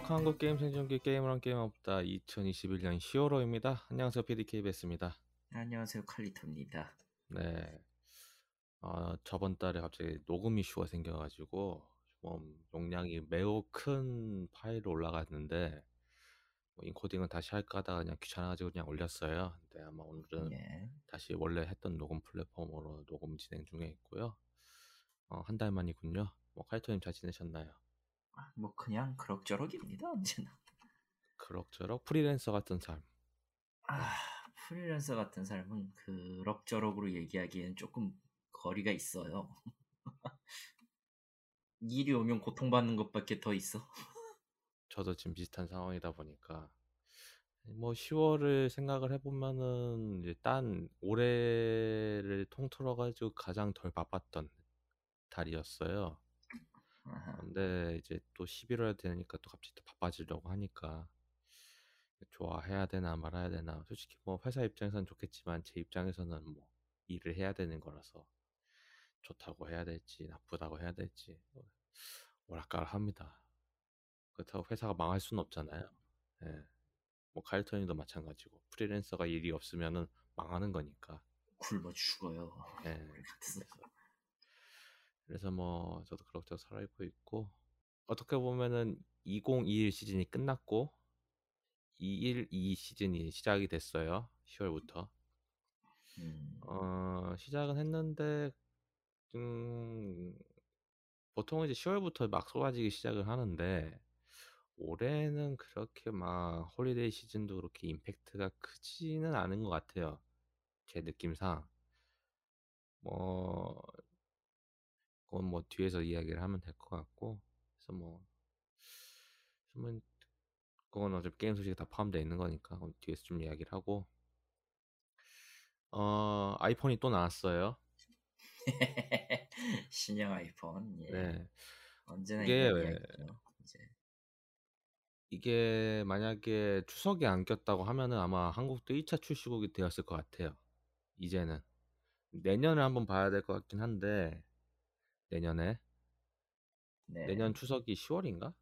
행복한 한국 게임 생존기 게임은 게임 없다 2021년 10월호입니다. 안녕하세요 PDKBS입니다. 안녕하세요 칼리토입니다. 네. 어, 저번 달에 갑자기 녹음 이슈가 생겨가지고 좀 용량이 매우 큰 파일로 올라갔는데 뭐 인코딩은 다시 할까 하다가 그냥 귀찮아가지고 그냥 올렸어요. 근데 아마 오늘은 예. 다시 원래 했던 녹음 플랫폼으로 녹음 진행 중에 있고요. 어, 한 달 만이군요. 뭐 칼리토님 잘 지내셨나요? 아, 뭐 그냥 그럭저럭입니다 언제나. 그럭저럭 프리랜서 같은 삶. 아 프리랜서 같은 삶은 그럭저럭으로 얘기하기에는 조금 거리가 있어요. 일이 오면 고통받는 것밖에 더 있어. 저도 지금 비슷한 상황이다 보니까 뭐 10월을 생각을 해보면은 딴 올해를 통틀어 가지고 가장 덜 바빴던 달이었어요. 아하. 근데 이제 또 11월 되니까 또 갑자기 또 바빠지려고 하니까 좋아해야 되나 말아야 되나 솔직히 뭐 회사 입장에서는 좋겠지만 제 입장에서는 뭐 일을 해야 되는 거라서 좋다고 해야 될지 나쁘다고 해야 될지 오락가락합니다. 그렇다고 회사가 망할 수는 없잖아요. 예. 뭐 카일턴이도 마찬가지고 프리랜서가 일이 없으면은 망하는 거니까. 굶어 죽어요. 예. 그래서, 뭐 저도 그럭저럭 살아있고 있고 어떻게 보면은 2021 시즌이 끝났고 212 시즌이 시작이 됐어요. 10월부터. 음, 어, 시작은 했는데 음, 보통은 이제 10월부터 막 쏟아지기 시작을 하는데 올해는 그렇게 막 holiday 시즌도 그렇게 임팩트가 크지는 않은 것 같아요. 제 느낌상. 뭐 그건 뭐 뒤에서 이야기를 하면 될 것 같고 그래서 뭐 그러면 그건 어차피 게임 소식이 다 포함되어 있는 거니까 그럼 뒤에서 좀 이야기를 하고 어 아이폰이 또 나왔어요. 신형 아이폰. 예. 네. 언제나 이게 왜-. 이제 이게 만약에 추석에 안 꼈다고 하면은 아마 한국도 1차 출시국이 되었을 것 같아요. 이제는 내년에 한번 봐야 될 것 같긴 한데 내년에 네. 내년 추석이 10월인가?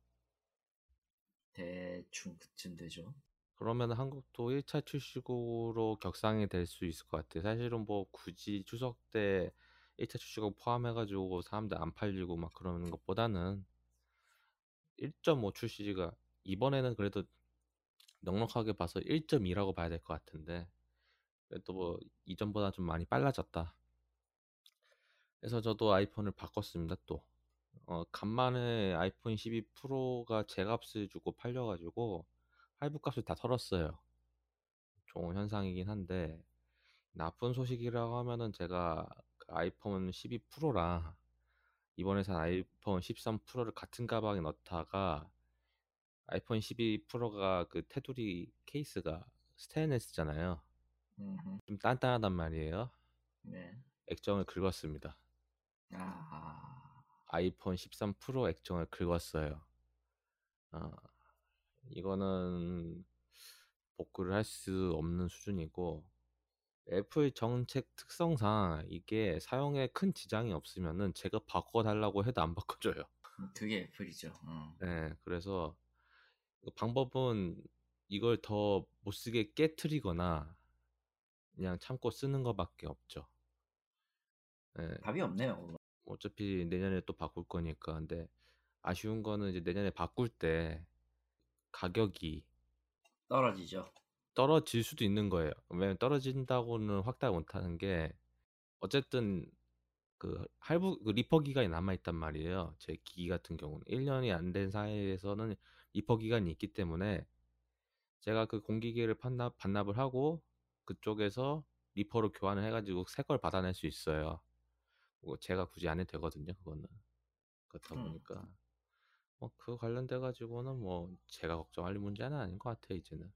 대충 그쯤 되죠. 그러면 한국도 1차 출시국으로 격상이 될 수 있을 것 같아요. 사실은 뭐 굳이 추석 때 1차 출시국 포함해가지고 사람들 안 팔리고 막 그러는 것보다는 1.5 출시가 이번에는 그래도 넉넉하게 봐서 1.2라고 봐야 될 것 같은데 그래도 뭐 이전보다 좀 많이 빨라졌다. 그래서 저도 아이폰을 바꿨습니다 또. 어, 간만에 아이폰 12 프로가 제 값을 주고 팔려 가지고 할부 값을 다 털었어요. 좋은 현상이긴 한데 나쁜 소식이라고 하면은 제가 그 아이폰 12 프로랑 이번에 산 아이폰 13 프로를 같은 가방에 넣다가 아이폰 12 프로가 그 테두리 케이스가 스테인레스잖아요. 음흠. 좀 단단하단 말이에요. 네. 액정을 긁었습니다. 아, 아이폰 13 프로 액정을 긁었어요. 어, 이거는 복구를 할 수 없는 수준이고 애플 정책 특성상 이게 사용에 큰 지장이 없으면은 제가 바꿔달라고 해도 안 바꿔줘요. 그게 애플이죠. 어. 네, 그래서 그 방법은 이걸 더 못 쓰게 깨트리거나 그냥 참고 쓰는 것밖에 없죠. 네, 답이 없네요. 어차피 내년에 또 바꿀 거니까. 근데 아쉬운 거는 이제 내년에 바꿀 때 가격이 떨어지죠. 떨어질 수도 있는 거예요. 왜냐면 떨어진다고는 확답 못 하는 게 어쨌든 그 할부 그 리퍼 기간이 남아 있단 말이에요. 제 기기 같은 경우는 1년이 안 된 사이에서는 리퍼 기간이 있기 때문에 제가 그 공기계를 반납 반납을 하고 그쪽에서 리퍼로 교환을 해가지고 새 걸 받아낼 수 있어요. 뭐 제가 굳이 안 해도 되거든요. 그거는 그렇다 음. 보니까 뭐그 관련돼 가지고는 뭐 제가 걱정할 문제는 아닌 것 같아요. 이제는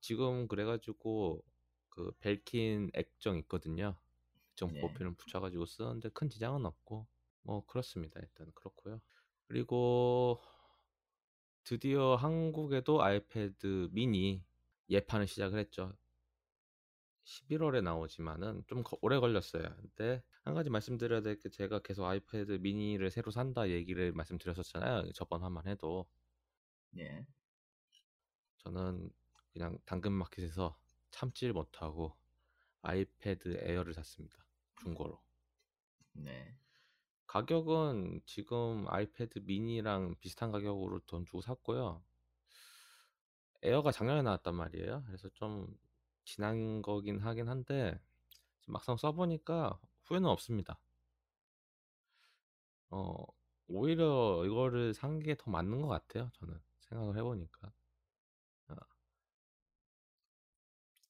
지금 그래가지고 그 벨킨 액정 있거든요. 액정 네. 보필은 붙여가지고 쓰는데 큰 지장은 없고 뭐 그렇습니다. 일단 그렇고요. 그리고 드디어 한국에도 아이패드 미니 예판을 시작을 했죠. 11월에 나오지만은 좀 거- 오래 걸렸어요. 근데 한 가지 말씀드려야 될 게 제가 계속 아이패드 미니를 새로 산다 얘기를 말씀드렸었잖아요. 저번 화만 해도 예. 저는 그냥 당근마켓에서 참지를 못하고 아이패드 에어를 샀습니다. 중고로. 네. 가격은 지금 아이패드 미니랑 비슷한 가격으로 돈 주고 샀고요. 에어가 작년에 나왔단 말이에요. 그래서 좀 지난 거긴 하긴 한데 막상 써보니까 후회는 없습니다. 어, 오히려 이거를 산 게 더 맞는 것 같아요. 저는 생각을 해보니까. 어.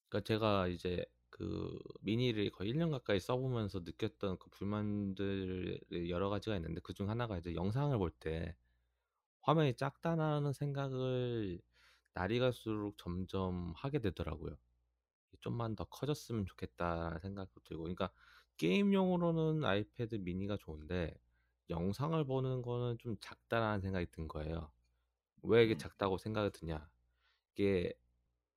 그러니까 제가 이제 그 미니를 거의 1년 가까이 써보면서 느꼈던 그 불만들 여러 가지가 있는데 그 중 하나가 이제 영상을 볼 때 화면이 작다는 생각을 날이 갈수록 점점 하게 되더라고요. 좀만 더 커졌으면 좋겠다라는 생각도 들고, 그러니까 게임용으로는 아이패드 미니가 좋은데 영상을 보는 거는 좀 작다라는 생각이 든 거예요. 왜 이게 음. 작다고 생각이 드냐? 이게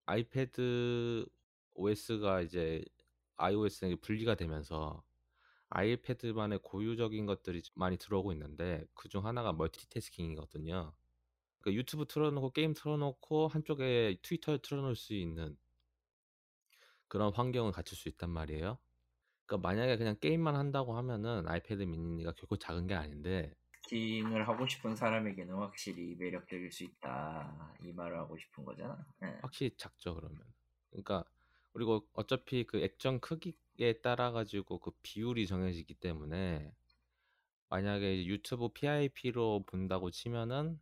아이패드 OS가 이제 iOS에 분리가 되면서 아이패드만의 고유적인 것들이 많이 들어오고 있는데 그중 하나가 멀티태스킹이거든요. 그러니까 유튜브 틀어놓고 게임 틀어놓고 한쪽에 트위터를 틀어놓을 수 있는 그런 환경을 갖출 수 있단 말이에요. 그러니까 만약에 그냥 게임만 한다고 하면은 아이패드 미니가 결코 작은 게 아닌데 스팅을 하고 싶은 사람에게는 확실히 매력적일 수 있다 이 말을 하고 싶은 거잖아. 예. 확실히 작죠 그러면. 그러니까 그리고 어차피 그 액정 크기에 따라 가지고 그 비율이 정해지기 때문에 만약에 유튜브 PIP로 본다고 치면은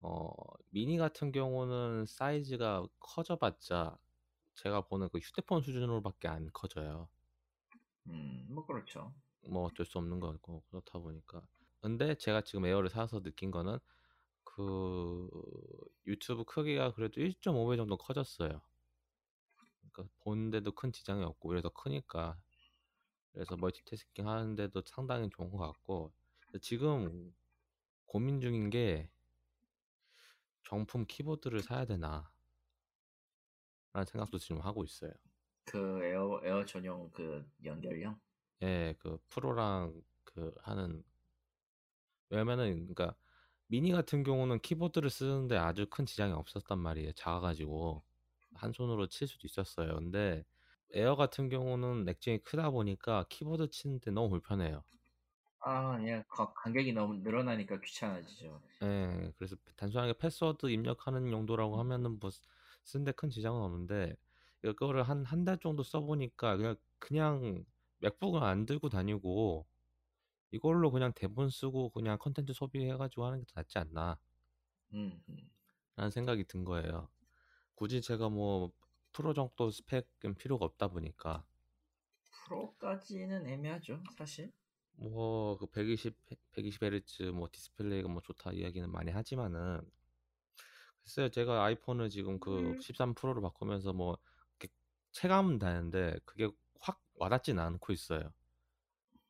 어 미니 같은 경우는 사이즈가 커져봤자 제가 보는 그 휴대폰 수준으로밖에 안 커져요. 음, 뭐 그렇죠. 뭐 어쩔 수 없는 거고 그렇다 보니까. 근데 제가 지금 에어를 사서 느낀 거는 그 유튜브 크기가 그래도 1.5배 정도 커졌어요. 그러니까 보는데도 큰 지장이 없고 그래서 크니까 그래서 멀티태스킹 하는데도 상당히 좋은 것 같고 지금 고민 중인 게 정품 키보드를 사야 되나 생각도 지금 하고 있어요. 그 에어 에어 전용 그 연결형. 예, 그 프로랑 그 하는 왜냐면은 그러니까 미니 같은 경우는 키보드를 쓰는데 아주 큰 지장이 없었단 말이에요. 작아가지고 한 손으로 칠 수도 있었어요. 근데 에어 같은 경우는 액정이 크다 보니까 키보드 치는데 너무 불편해요. 아, 그냥 가- 간격이 너무 늘어나니까 귀찮아지죠. 예, 그래서 단순하게 패스워드 입력하는 용도라고 하면은 뭐 쓰는데 큰 지장은 없는데 이거를 한 한 달 정도 써보니까 그냥 그냥 맥북을 안 들고 다니고 이걸로 그냥 대본 쓰고 그냥 컨텐츠 소비해가지고 하는 게더 낫지 않나 음, 음. 라는 생각이 든 거예요. 굳이 제가 뭐 프로 정도 스펙은 필요가 없다 보니까 프로까지는 애매하죠, 사실. 뭐그 120, 120Hz 뭐 디스플레이가 뭐 좋다 이야기는 많이 하지만은 글쎄요 제가 아이폰을 지금 그13 프로로 바꾸면서 뭐 이렇게 체감은 되는데 그게 확 와닿지는 않고 있어요.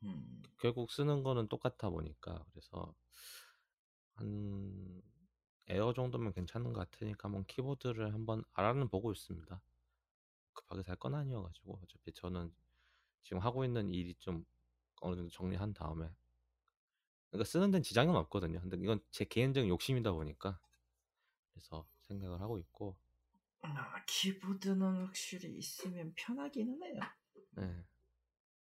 음. 결국 쓰는 거는 똑같아 보니까 그래서 한 에어 정도면 괜찮은 것 같으니까 한번 키보드를 한번 알아는 보고 있습니다. 급하게 살 건 아니어가지고 어차피 저는 지금 하고 있는 일이 좀 어느 정도 정리한 다음에 그러니까 쓰는 데는 지장은 없거든요. 근데 이건 제 개인적인 욕심이다 보니까 그래서 생각을 하고 있고 아, 키보드는 확실히 있으면 편하기는 해요. 네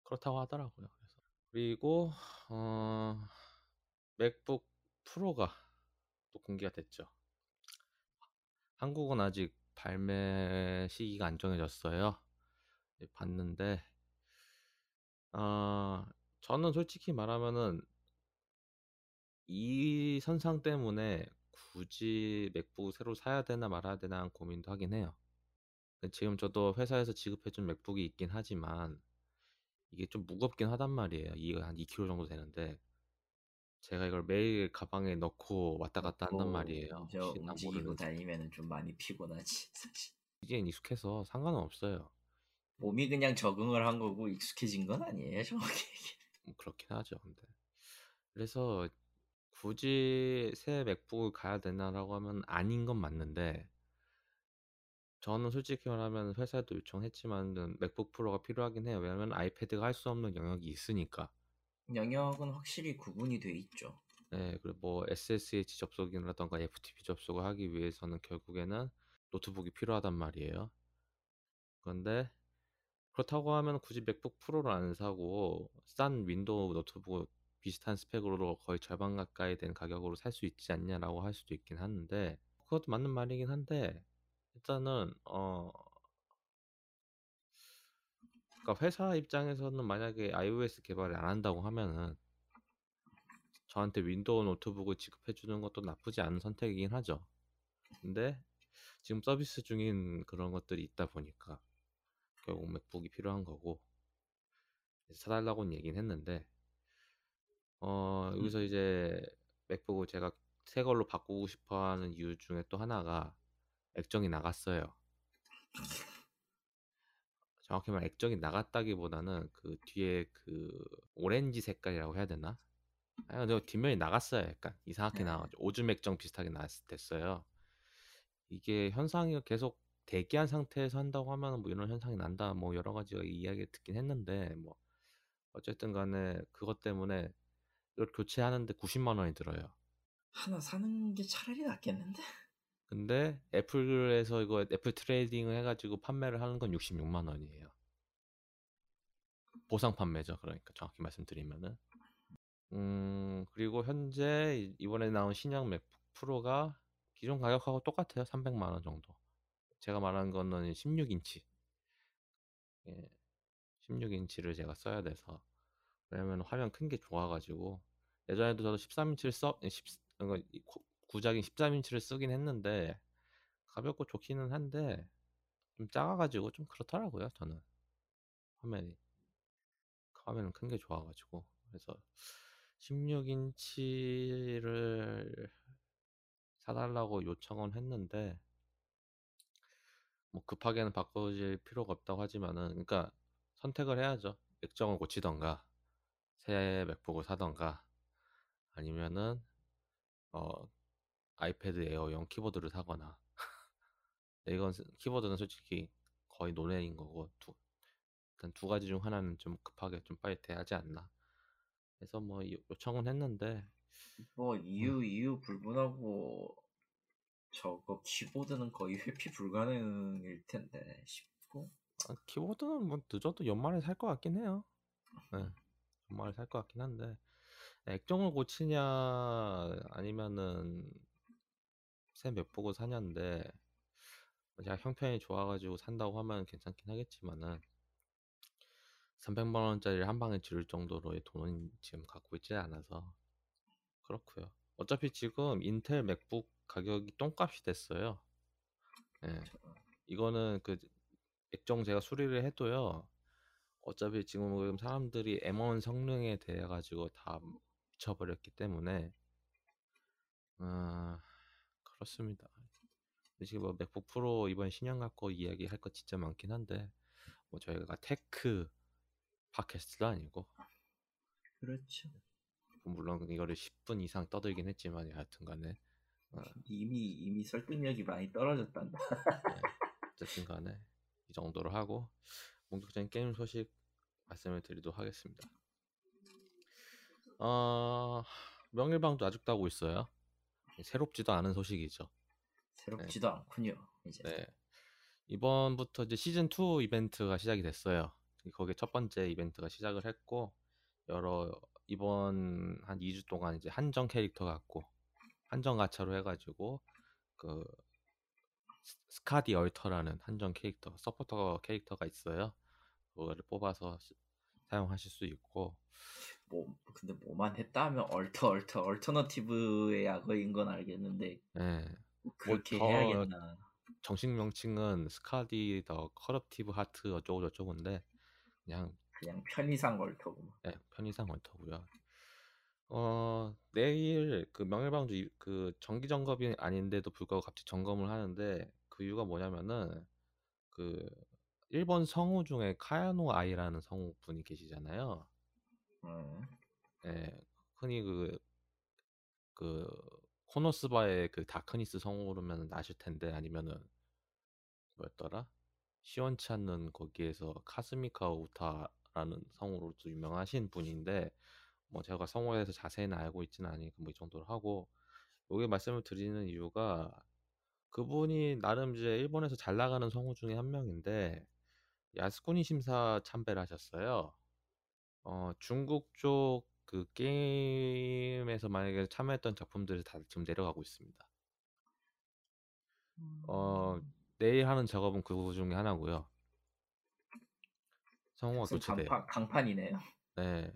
그렇다고 하더라고요. 그래서 그리고 어 맥북 프로가 또 공개가 됐죠. 한국은 아직 발매 시기가 안 정해졌어요. 네, 봤는데 어 저는 솔직히 말하면은 이 선상 때문에 굳이 맥북 새로 사야 되나 말아야 되나 하는 고민도 하긴 해요. 지금 저도 회사에서 지급해준 맥북이 있긴 하지만 이게 좀 무겁긴 하단 말이에요. 이게 한 2kg 정도 되는데 제가 이걸 매일 가방에 넣고 왔다 갔다 한단 말이에요. 저 움직이고. 다니면 좀 많이 피곤하지, 사실. 이제 익숙해서 상관은 없어요. 몸이 그냥 적응을 한 거고 익숙해진 건 아니에요, 정확히. 뭐 그렇긴 하죠. 근데 그래서 굳이 새 맥북을 가야 되나라고 하면 아닌 건 맞는데 저는 솔직히 말하면 회사에도 요청했지만 맥북 프로가 필요하긴 해요. 왜냐면 아이패드가 할 수 없는 영역이 있으니까. 영역은 확실히 구분이 돼 있죠. 예, 그리고 뭐 SSH 접속이라던가 FTP 접속을 하기 위해서는 결국에는 노트북이 필요하단 말이에요. 그런데 그렇다고 하면 굳이 맥북 프로를 안 사고 싼 윈도우 노트북 비슷한 스펙으로 거의 절반 가까이 된 가격으로 살 수 있지 않냐라고 할 수도 있긴 하는데 그것도 맞는 말이긴 한데 일단은 어 그러니까 회사 입장에서는 만약에 iOS 개발을 안 한다고 하면은 저한테 윈도우 노트북을 지급해 주는 것도 나쁘지 않은 선택이긴 하죠. 근데 지금 서비스 중인 그런 것들이 있다 보니까 결국 맥북이 필요한 거고 사달라고는 얘기는 했는데 어 여기서 이제 맥북을 제가 새 걸로 바꾸고 싶어 하는 이유 중에 또 하나가 액정이 나갔어요. 정확히 말하면 액정이 나갔다기보다는 그 뒤에 그 오렌지 색깔이라고 해야 되나? 아 근데 뒷면이 나갔어요. 약간 이상하게 네. 나와가지고 오줌 액정 비슷하게 나 됐어요. 이게 현상이 계속 대기한 상태에서 한다고 하면 뭐 이런 현상이 난다 뭐 여러 가지 이야기 듣긴 했는데 뭐 어쨌든 간에 그것 때문에 교체하는데 90만 원이 들어요. 하나 사는 게 차라리 낫겠는데? 근데 애플에서 이거 애플 trade-in을 해가지고 판매를 하는 건 66만 원이에요. 보상 판매죠. 그러니까 정확히 말씀드리면은. 음 그리고 현재 이번에 나온 신형 맥북 프로가 기존 가격하고 똑같아요. 300만 원 정도. 제가 말한 거는 16인치. 예, 16인치를 제가 써야 돼서 왜냐면 화면 큰 게 좋아가지고. 예전에도 저도 13인치를 써 10, 그러니까 구작인 13인치를 쓰긴 했는데 가볍고 좋기는 한데 좀 작아가지고 좀 그렇더라고요 저는. 화면이. 화면은 큰 게 좋아가지고. 그래서 16인치를 사달라고 요청은 했는데 뭐 급하게는 바꿔질 필요가 없다고 하지만은 그러니까 선택을 해야죠. 액정을 고치던가 새 맥북을 사던가 아니면은 어 아이패드 에어용 키보드를 사거나. 이건 키보드는 솔직히 거의 논외인 거고 두, 일단 두 가지 중 하나는 좀 급하게 좀 빨리 돼야지 않나. 그래서 뭐 요청은 했는데 뭐 이유 이유 불문하고 저거 키보드는 거의 회피 불가능일 텐데 싶고. 아, 키보드는 뭐 늦어도 연말에 살 것 같긴 해요. 네, 연말에 살것 같긴 한데 액정을 고치냐 아니면은 새 맥북을 사냐인데 제가 형편이 좋아가지고 산다고 하면 괜찮긴 하겠지만은 300만 원짜리를 한 방에 지를 정도로의 돈은 지금 갖고 있지 않아서 그렇고요. 어차피 지금 인텔 맥북 가격이 똥값이 됐어요. 예. 이거는 그 액정 제가 수리를 해도요. 어차피 지금 사람들이 M1 성능에 대해 가지고 다 미쳐버렸기 때문에 아 그렇습니다. 지금 뭐 맥북 프로 이번 신형 갖고 이야기할 거 진짜 많긴 한데 뭐 저희가 테크 팟캐스트도 아니고 그렇죠. 물론 이거를 10분 이상 떠들긴 했지만 여하튼간에 어, 이미 이미 설득력이 많이 떨어졌단다. 네, 어쨌든간에 이 정도로 하고 본격적인 게임 소식 말씀을 드리도록 하겠습니다. 어, 명일방도 아직도 하고 있어요. 새롭지도 않은 소식이죠. 새롭지도 네. 않군요. 이제. 네. 이번부터 이제 시즌 2 이벤트가 시작이 됐어요. 거기에 첫 번째 이벤트가 시작을 했고 여러 이번 한 2주 동안 이제 한정 캐릭터 갖고 한정 가챠로 해가지고 그 스카디 alter라는 한정 캐릭터 서포터 캐릭터가 있어요. 그거를 뽑아서 사용하실 수 있고. 뭐 근데 뭐만 했다 하면 alter alter alternative의 약어인 건 알겠는데 네. 그렇게 뭐 해야겠나. 정식 명칭은 스카디 the corrupting heart 어쩌고 저쩌고인데 그냥 그냥 편의상 얼터고 네 편의상 얼터고요. 어 내일 그 명일방주 그 정기 점검이 아닌데도 불구하고 갑자기 점검을 하는데 그 이유가 뭐냐면은 그 일본 성우 중에 카야노 아이라는 성우분이 계시잖아요. 음. 네, 흔히 그, 그, 코노스바의 그 다크니스 성우로면 아실 텐데, 아니면은, 뭐였더라? 시원치 않는 거기에서 카스미카 우타라는 성우로도 유명하신 분인데, 뭐 제가 성우에 대해서 자세히는 알고 있지는 않으니까 뭐 이 정도로 하고 여기 말씀을 드리는 이유가 그분이 나름 이제 일본에서 잘 나가는 성우 중에 한 명인데 야스쿠니 심사 참배를 하셨어요. 어 중국 쪽 그 게임에서 만약에 참여했던 작품들이 다 지금 내려가고 있습니다. 어 음, 내일 하는 작업은 그 중에 하나고요. 성우가 교체돼요. 강판, 강판이네요. 네.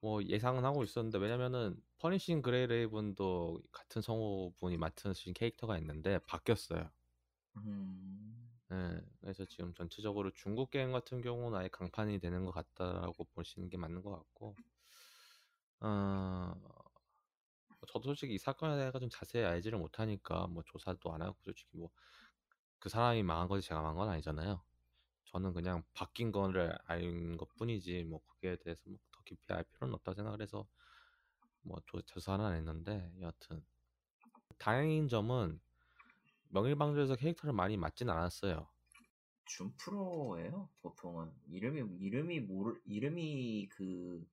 뭐 예상은 하고 있었는데 왜냐면은 퍼니싱 그레이 레이븐도 같은 성우분이 맡으신 캐릭터가 있는데 바뀌었어요. 음, 네. 그래서 지금 전체적으로 중국 게임 같은 경우는 아예 강판이 되는 것 같다라고 보시는 게 맞는 것 같고 어 저도 솔직히 이 사건에 대해서 좀 자세히 알지를 못하니까 뭐 조사도 안 하고 솔직히 뭐 그 사람이 망한 거지 제가 망한 건 아니잖아요. 저는 그냥 바뀐 거를 알 것뿐이지 뭐 거기에 대해서 뭐 더 깊이 알 필요는 없다 생각을 해서 뭐 조, 조사는 안 했는데 여하튼 다행인 점은 명일방주에서 캐릭터를 많이 맞진 않았어요. 준 프로예요. 보통은 이름이 이름이 모르 이름이 그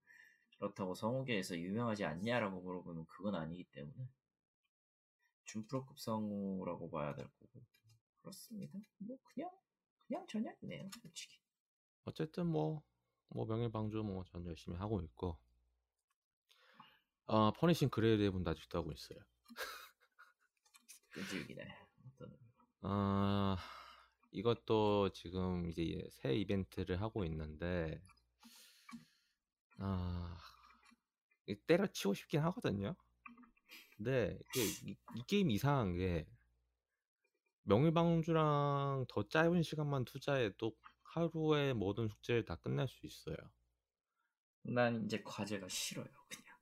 그렇다고 성우계에서 유명하지 않냐라고 물어보면 그건 아니기 때문에 준 프로급 성우라고 봐야 될 거고 그렇습니다. 뭐 그냥 그냥 전략이네요, 솔직히. 어쨌든 뭐, 뭐 명일방주 뭐전 열심히 하고 있고 어, 퍼니싱 그레이 레이븐도 아직도 하고 있어요. 끈질기네. 어, 이것도 지금 이제 새 이벤트를 하고 있는데 아, 이 때려치고 싶긴 하거든요. 근데 이게 이, 이 게임 이상한 게 명일방주랑 더 짧은 시간만 투자해도 하루에 모든 숙제를 다 끝낼 수 있어요. 난 이제 과제가 싫어요, 그냥.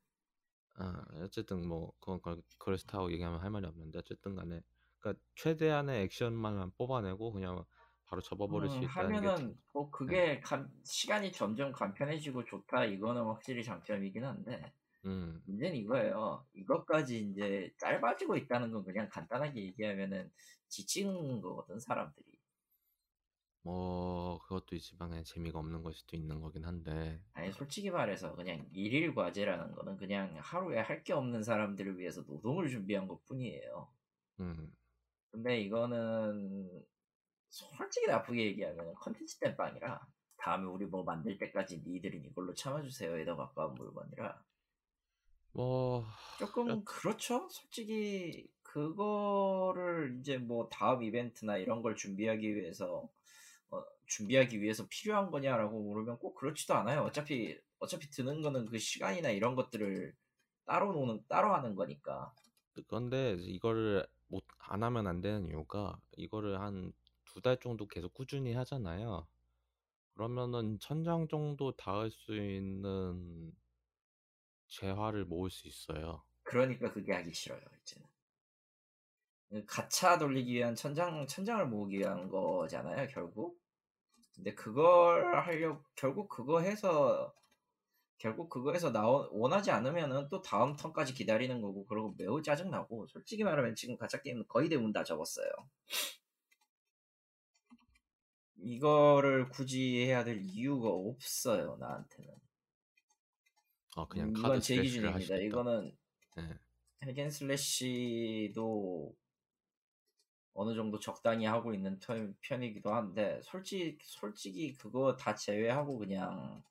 아, 어쨌든 뭐 그건 그- 그렇다고 얘기하면 할 말이 없는데 어쨌든 간에 그러니까 최대한의 액션만 뽑아내고 그냥 바로 접어버릴 수 음, 있다는 게 하면은 뭐 네. 그게 간- 시간이 점점 간편해지고 좋다 이거는 확실히 장점이긴 한데 음, 문제는 이거예요. 이것까지 이제 짧아지고 있다는 건 그냥 간단하게 얘기하면은 지친 거거든 사람들이. 뭐 그것도 있지만 그냥 재미가 없는 걸 수도 있는 거긴 한데 아니 솔직히 말해서 그냥 일일 과제라는 거는 그냥 하루에 할 게 없는 사람들을 위해서 노동을 준비한 것 뿐이에요. 음, 근데 이거는 솔직히 나쁘게 얘기하면 컨텐츠 땜빵이라 다음에 우리 뭐 만들 때까지 니들은 이걸로 참아주세요에 더 가까운 물건이라 뭐 조금 그렇죠. 솔직히 그거를 이제 뭐 다음 이벤트나 이런 걸 준비하기 위해서 어, 준비하기 위해서 필요한 거냐라고 물으면 꼭 그렇지도 않아요. 어차피 어차피 드는 거는 그 시간이나 이런 것들을 따로 노는 따로 하는 거니까. 그런데 이거를 못 안 하면 안 되는 이유가 이거를 한두달 정도 계속 꾸준히 하잖아요. 그러면은 천장 정도 닿을 수 있는 재화를 모을 수 있어요. 그러니까 그게 하기 싫어요 이제는. 가차 돌리기 위한 천장 천장을 모으기 위한 거잖아요 결국. 근데 그걸 하려 결국 그거 해서 결국 그거 해서 나오 원하지 않으면은 또 다음 턴까지 기다리는 거고 그러고 매우 짜증 나고 솔직히 말하면 지금 가챠 게임 거의 대부분 다 접었어요. 이거를 굳이 해야 될 이유가 없어요 나한테는. 아 그냥 음, 카드 이건 제 기준입니다. 하시겠다. 이거는 네. hack and slash도 어느 정도 적당히 하고 있는 편- 편이기도 한데 솔직히 솔직히 그거 다 제외하고 그냥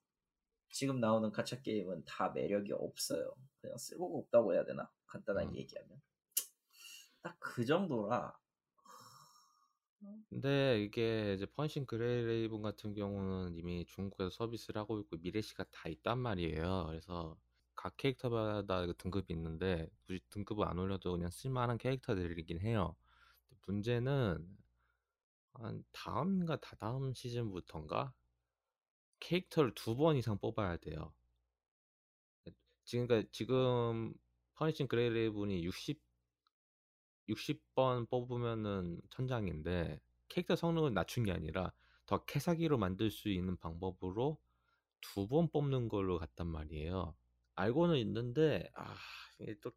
지금 나오는 가챠 게임은 다 매력이 없어요. 그냥 쓸모가 없다고 해야 되나? 간단하게 음. 얘기하면 딱 그 정도라 근데 이게 이제 퍼니싱 그레이 레이븐 같은 경우는 이미 중국에서 서비스를 하고 있고 미래시가 다 있단 말이에요. 그래서 각 캐릭터마다 그 등급이 있는데 굳이 등급을 안 올려도 그냥 쓸만한 캐릭터들이긴 해요. 문제는 한 다음인가 다다음 시즌부터인가 캐릭터를 두 번 이상 뽑아야 돼요. 지금 그러니까 지금 퍼니싱 그레이 레이븐이 60 60번 뽑으면은 천장인데 캐릭터 성능을 낮춘 게 아니라 더 캐사기로 만들 수 있는 방법으로 두 번 뽑는 걸로 갔단 말이에요. 알고는 있는데 아 이게 또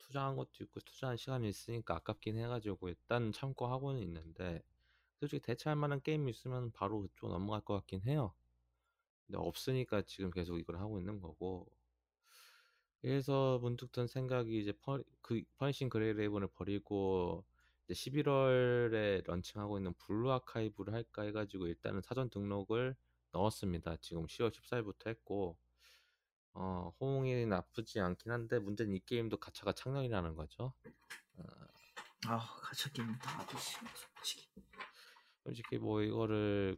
투자한 것도 있고 투자한 시간이 있으니까 아깝긴 해가지고 일단 참고 하고는 있는데 솔직히 대체할 만한 게임이 있으면 바로 그쪽 넘어갈 것 같긴 해요. 근데 없으니까 지금 계속 이걸 하고 있는 거고. 그래서 문득 든 생각이 이제 퍼, 그 퍼니싱 그레이 레이븐을 버리고 이제 11월에 런칭하고 있는 블루 아카이브를 할까 해가지고 일단은 사전 등록을 넣었습니다. 지금 10월 14일부터 했고. 어, 호응이 나쁘지 않긴 한데 문제는 이 게임도 가챠가 창렬이라는 거죠. 어, 아 가챠 게임 나도 싫어 솔직히 솔직히 뭐 이거를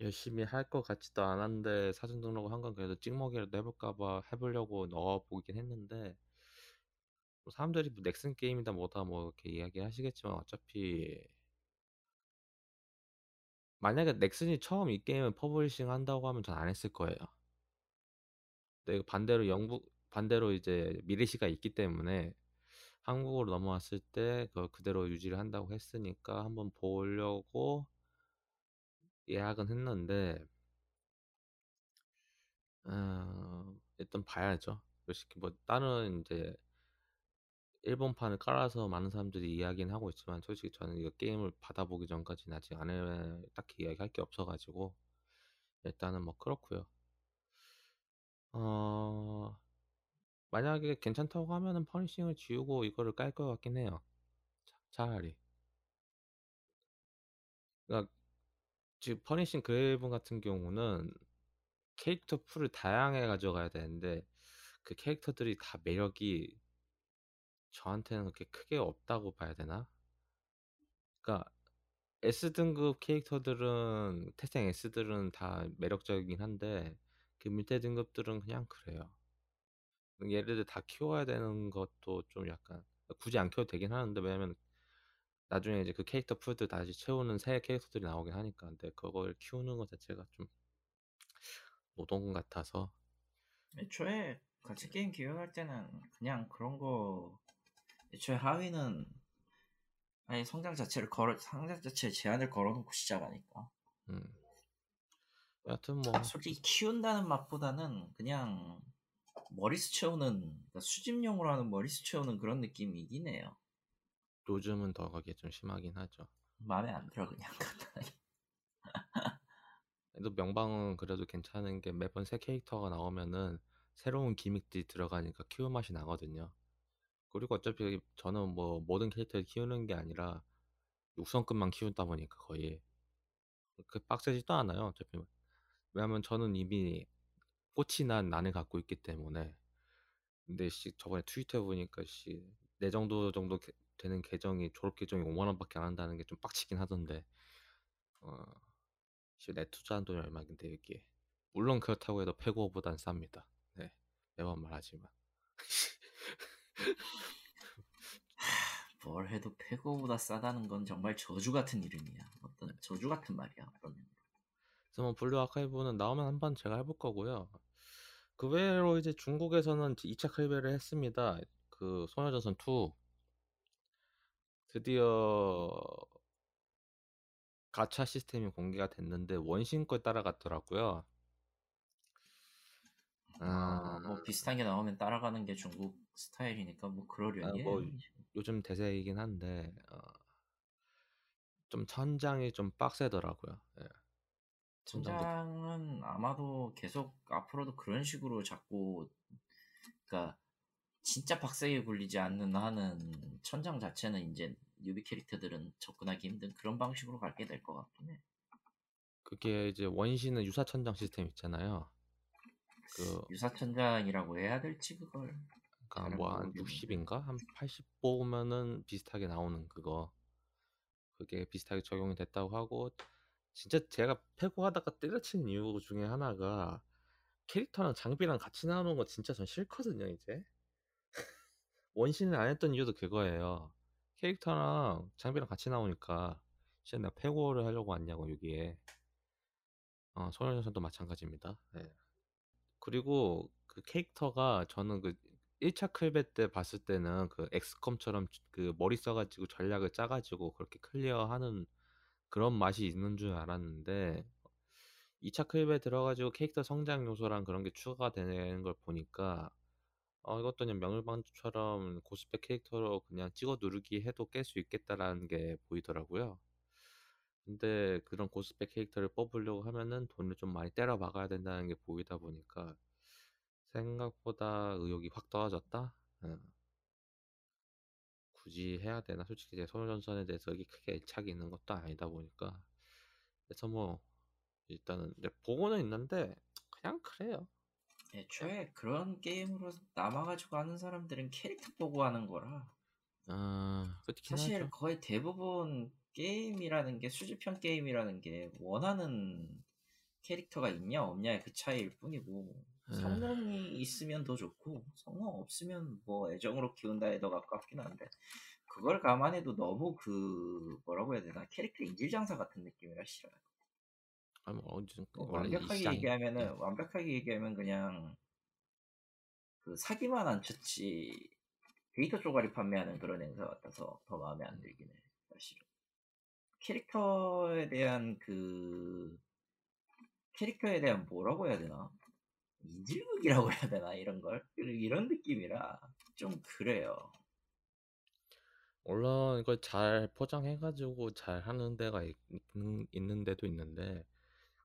열심히 할 것 같지도 않은데 사전 등록을 한 건 그래도 찍먹이라도 해볼까 봐 해보려고 넣어보긴 했는데 뭐 사람들이 뭐 넥슨 게임이다 뭐다 뭐 이렇게 이야기 하시겠지만 어차피 만약에 넥슨이 처음 이 게임을 publishing 한다고 하면 전 안 했을 거예요. 근데 반대로 영국 반대로 이제 미래시가 있기 때문에 한국으로 넘어왔을 때 그걸 그대로 유지를 한다고 했으니까 한번 보려고 예약은 했는데 어, 일단 봐야죠. 솔직히 뭐 다른 이제 일본판을 깔아서 많은 사람들이 이야기는 하고 있지만 솔직히 저는 이거 게임을 받아보기 전까지는 아직 안 해, 딱히 이야기할 게 없어가지고 일단은 뭐 그렇고요. 어 만약에 괜찮다고 하면은 퍼니싱을 지우고 이거를 깔 것 같긴 해요. 차, 차라리. 그러니까 지금 퍼니싱 그레이 레이븐 같은 경우는 캐릭터 풀을 다양하게 가져가야 되는데 그 캐릭터들이 다 매력이 저한테는 그렇게 크게 없다고 봐야 되나? 그러니까 S등급 캐릭터들은 태생 S들은 다 매력적이긴 한데 그 밑에 등급들은 그냥 그래요. 얘네들 다 키워야 되는 것도 좀 약간 굳이 안 키워도 되긴 하는데 왜냐면 나중에 이제 그 캐릭터 풀들 다시 채우는 새 캐릭터들이 나오긴 하니까 근데 그걸 키우는 것 자체가 좀 노동 같아서 애초에 같이 게임 기획할 때는 그냥 그런 거 애초에 하위는 아니 성장 자체를 걸어 성장 자체 제한을 걸어놓고 시작하니까 음. 여하튼 뭐 솔직히 키운다는 맛보다는 그냥 머리수 채우는 그러니까 수집용으로 하는 머리수 채우는 그런 느낌이긴 해요. 요즘은 더 그게 좀 심하긴 하죠. 마음에 안 들어 그냥 간단하게. 그래도 명방은 그래도 괜찮은 게 매번 새 캐릭터가 나오면은 새로운 기믹들이 들어가니까 키운 맛이 나거든요. 그리고 어차피 저는 뭐 모든 캐릭터를 키우는 게 아니라 육성급만 키우다 보니까 거의 그 빡세지도 않아요. 어차피 왜냐면 저는 이미 꽃이 난 난을 갖고 있기 때문에 근데 씨 저번에 트위터에 보니까 씨 내 정도 정도 게- 되는 계정이 졸업 계정이 5만 원밖에 안 한다는 게 좀 빡치긴 하던데 어, 씨내 투자한 돈이 얼마인데 여기에 물론 그렇다고 해도 페고보단 쌉니다. 네 매번 말하지만 뭘 해도 페고보다 싸다는 건 정말 저주 같은 이름이야. 어떤 저주 같은 말이야. 의미로. 그래서 뭐 블루 아카이브는 나오면 한번 제가 해볼 거고요. 그 외로 이제 중국에서는 2차 클베를 했습니다. 그 소녀전선 2 드디어 가챠 시스템이 공개가 됐는데 원신 걸 따라갔더라고요. 아, 아, 뭐 비슷한 게 나오면 따라가는 게 중국 스타일이니까 뭐 아, 그러려니 뭐 해요. 요즘 대세이긴 한데 어, 좀 천장이 좀 빡세더라고요. 예. 천장은 아마도 계속 앞으로도 그런 식으로 자꾸 그러니까 진짜 빡세게 굴리지 않는 한은 천장 자체는 이제 뉴비 캐릭터들은 접근하기 힘든 그런 방식으로 가게 될 것 같긴 해. 그게 이제 원신은 유사 천장 시스템 있잖아요. 그 유사 천장이라고 해야 될지 그걸 그러니까 뭐한 모르겠는데. 60인가? 한 80 뽑으면은 비슷하게 나오는 그거. 그게 비슷하게 적용이 됐다고 하고 진짜 제가 패고하다가 때려친 이유 중에 하나가 캐릭터랑 장비랑 같이 나오는 거 진짜 전 싫거든요 이제. 원신을 안 했던 이유도 그거예요 캐릭터랑 장비랑 같이 나오니까 진짜 내가 패고를 하려고 왔냐고 여기에 어, 소녀전선도 마찬가지입니다 네. 그리고 그 캐릭터가 저는 그 1차 클베 때 봤을 때는 그 엑스컴처럼 그 머리 써가지고 전략을 짜가지고 그렇게 클리어하는 그런 맛이 있는 줄 알았는데 2차 클베 들어가지고 캐릭터 성장 요소랑 그런 게 추가가 되는 걸 보니까 어, 이것도 그냥 명일방주처럼 고스펙 캐릭터로 그냥 찍어 누르기 해도 깰 수 있겠다라는 게 보이더라고요. 근데 그런 고스펙 캐릭터를 뽑으려고 하면은 돈을 좀 많이 때려 박아야 된다는 게 보이다 보니까 생각보다 의욕이 확 떨어졌다. 어. 굳이 해야 되나? 솔직히 제 소녀전선에 대해서 여기 크게 애착이 있는 것도 아니다 보니까 그래서 뭐 일단은 보고는 있는데 그냥 그래요. 애초에 그런 게임으로 남아가지고 하는 사람들은 캐릭터 보고 하는 거라 아 사실 하죠. 거의 대부분 게임이라는 게 수집형 게임이라는 게 원하는 캐릭터가 있냐 없냐의 그 차이일 뿐이고 에. 성능이 있으면 더 좋고 성능 없으면 뭐 애정으로 키운다에 더 가깝긴 한데 그걸 감안해도 너무 그 뭐라고 해야 되나 캐릭터 인질 장사 같은 느낌이라 싫어요. 아, 뭐 언제 뭐 완벽하게 시장이 얘기하면은 예. 완벽하게 얘기하면 그냥 그 사기만 안 쳤지 데이터 쪼가리 판매하는 그런 행사 같아서 더 마음에 안 들긴 해 사실은. 캐릭터에 대한 그 캐릭터에 대한 뭐라고 해야 되나? 인질극이라고 해야 되나? 이런 걸? 이런 느낌이라 좀 그래요. 물론 이걸 잘 포장해가지고 잘 하는 데가 있, 는 있는 데도 있는데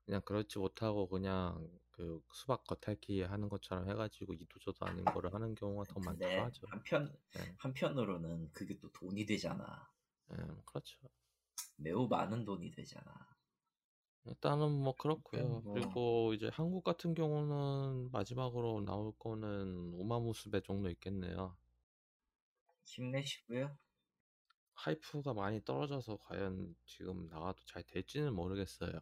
그냥 그렇지 못하고 그냥 그 수박 겉핥기 하는 것처럼 해가지고 이도저도 아닌 거를 하는 경우가 더 많다고 근데 하죠. 한편 예, 한편으로는 그게 또 돈이 되잖아 예, 뭐 그렇죠. 매우 많은 돈이 되잖아 일단은 뭐 그렇고요. 뭐 그리고 이제 한국 같은 경우는 마지막으로 나올 거는 우마무스베 정도 있겠네요. 힘내시고요 하이프가 많이 떨어져서 과연 지금 나와도 잘 될지는 모르겠어요.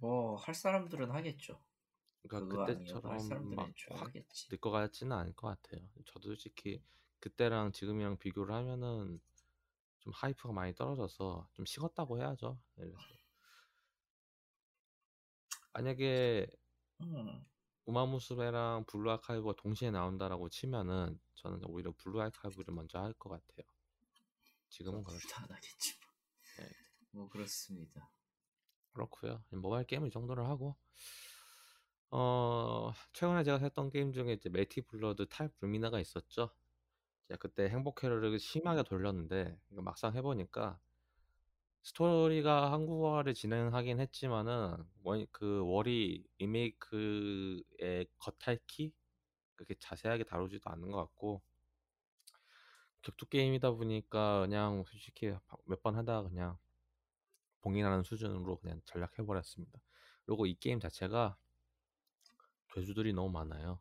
뭐 할 사람들은 하겠죠 그러니까 그때처럼 사람들은 막 애초에 확 하겠지 늘것 같지는 않을 것 같아요. 저도 솔직히 그때랑 지금이랑 비교를 하면은 좀 hype가 많이 떨어져서 좀 식었다고 해야죠. 그래서 만약에 음, 우마무스메랑 블루 아카이브가 동시에 나온다라고 치면은 저는 오히려 블루 아카이브를 먼저 할 것 같아요. 지금은 그렇죠. 둘다 안 하겠지 뭐. 네. 뭐 그렇습니다 그렇고요. 모바일 게임을 이 정도를 하고 어 최근에 제가 했던 게임 중에 이제 멜티 블러드 타입 루미나가 있었죠. 제가 그때 행복회로를 심하게 돌렸는데 이거 막상 해보니까 스토리가 한국어를 진행하긴 했지만은 원, 그 월희 리메이크의 겉핥기 그렇게 자세하게 다루지도 않는 것 같고 격투 게임이다 보니까 그냥 솔직히 몇 번 하다가 그냥 봉인하는 수준으로 그냥 전락해버렸습니다. 그리고 이 게임 자체가 괴수들이 너무 많아요.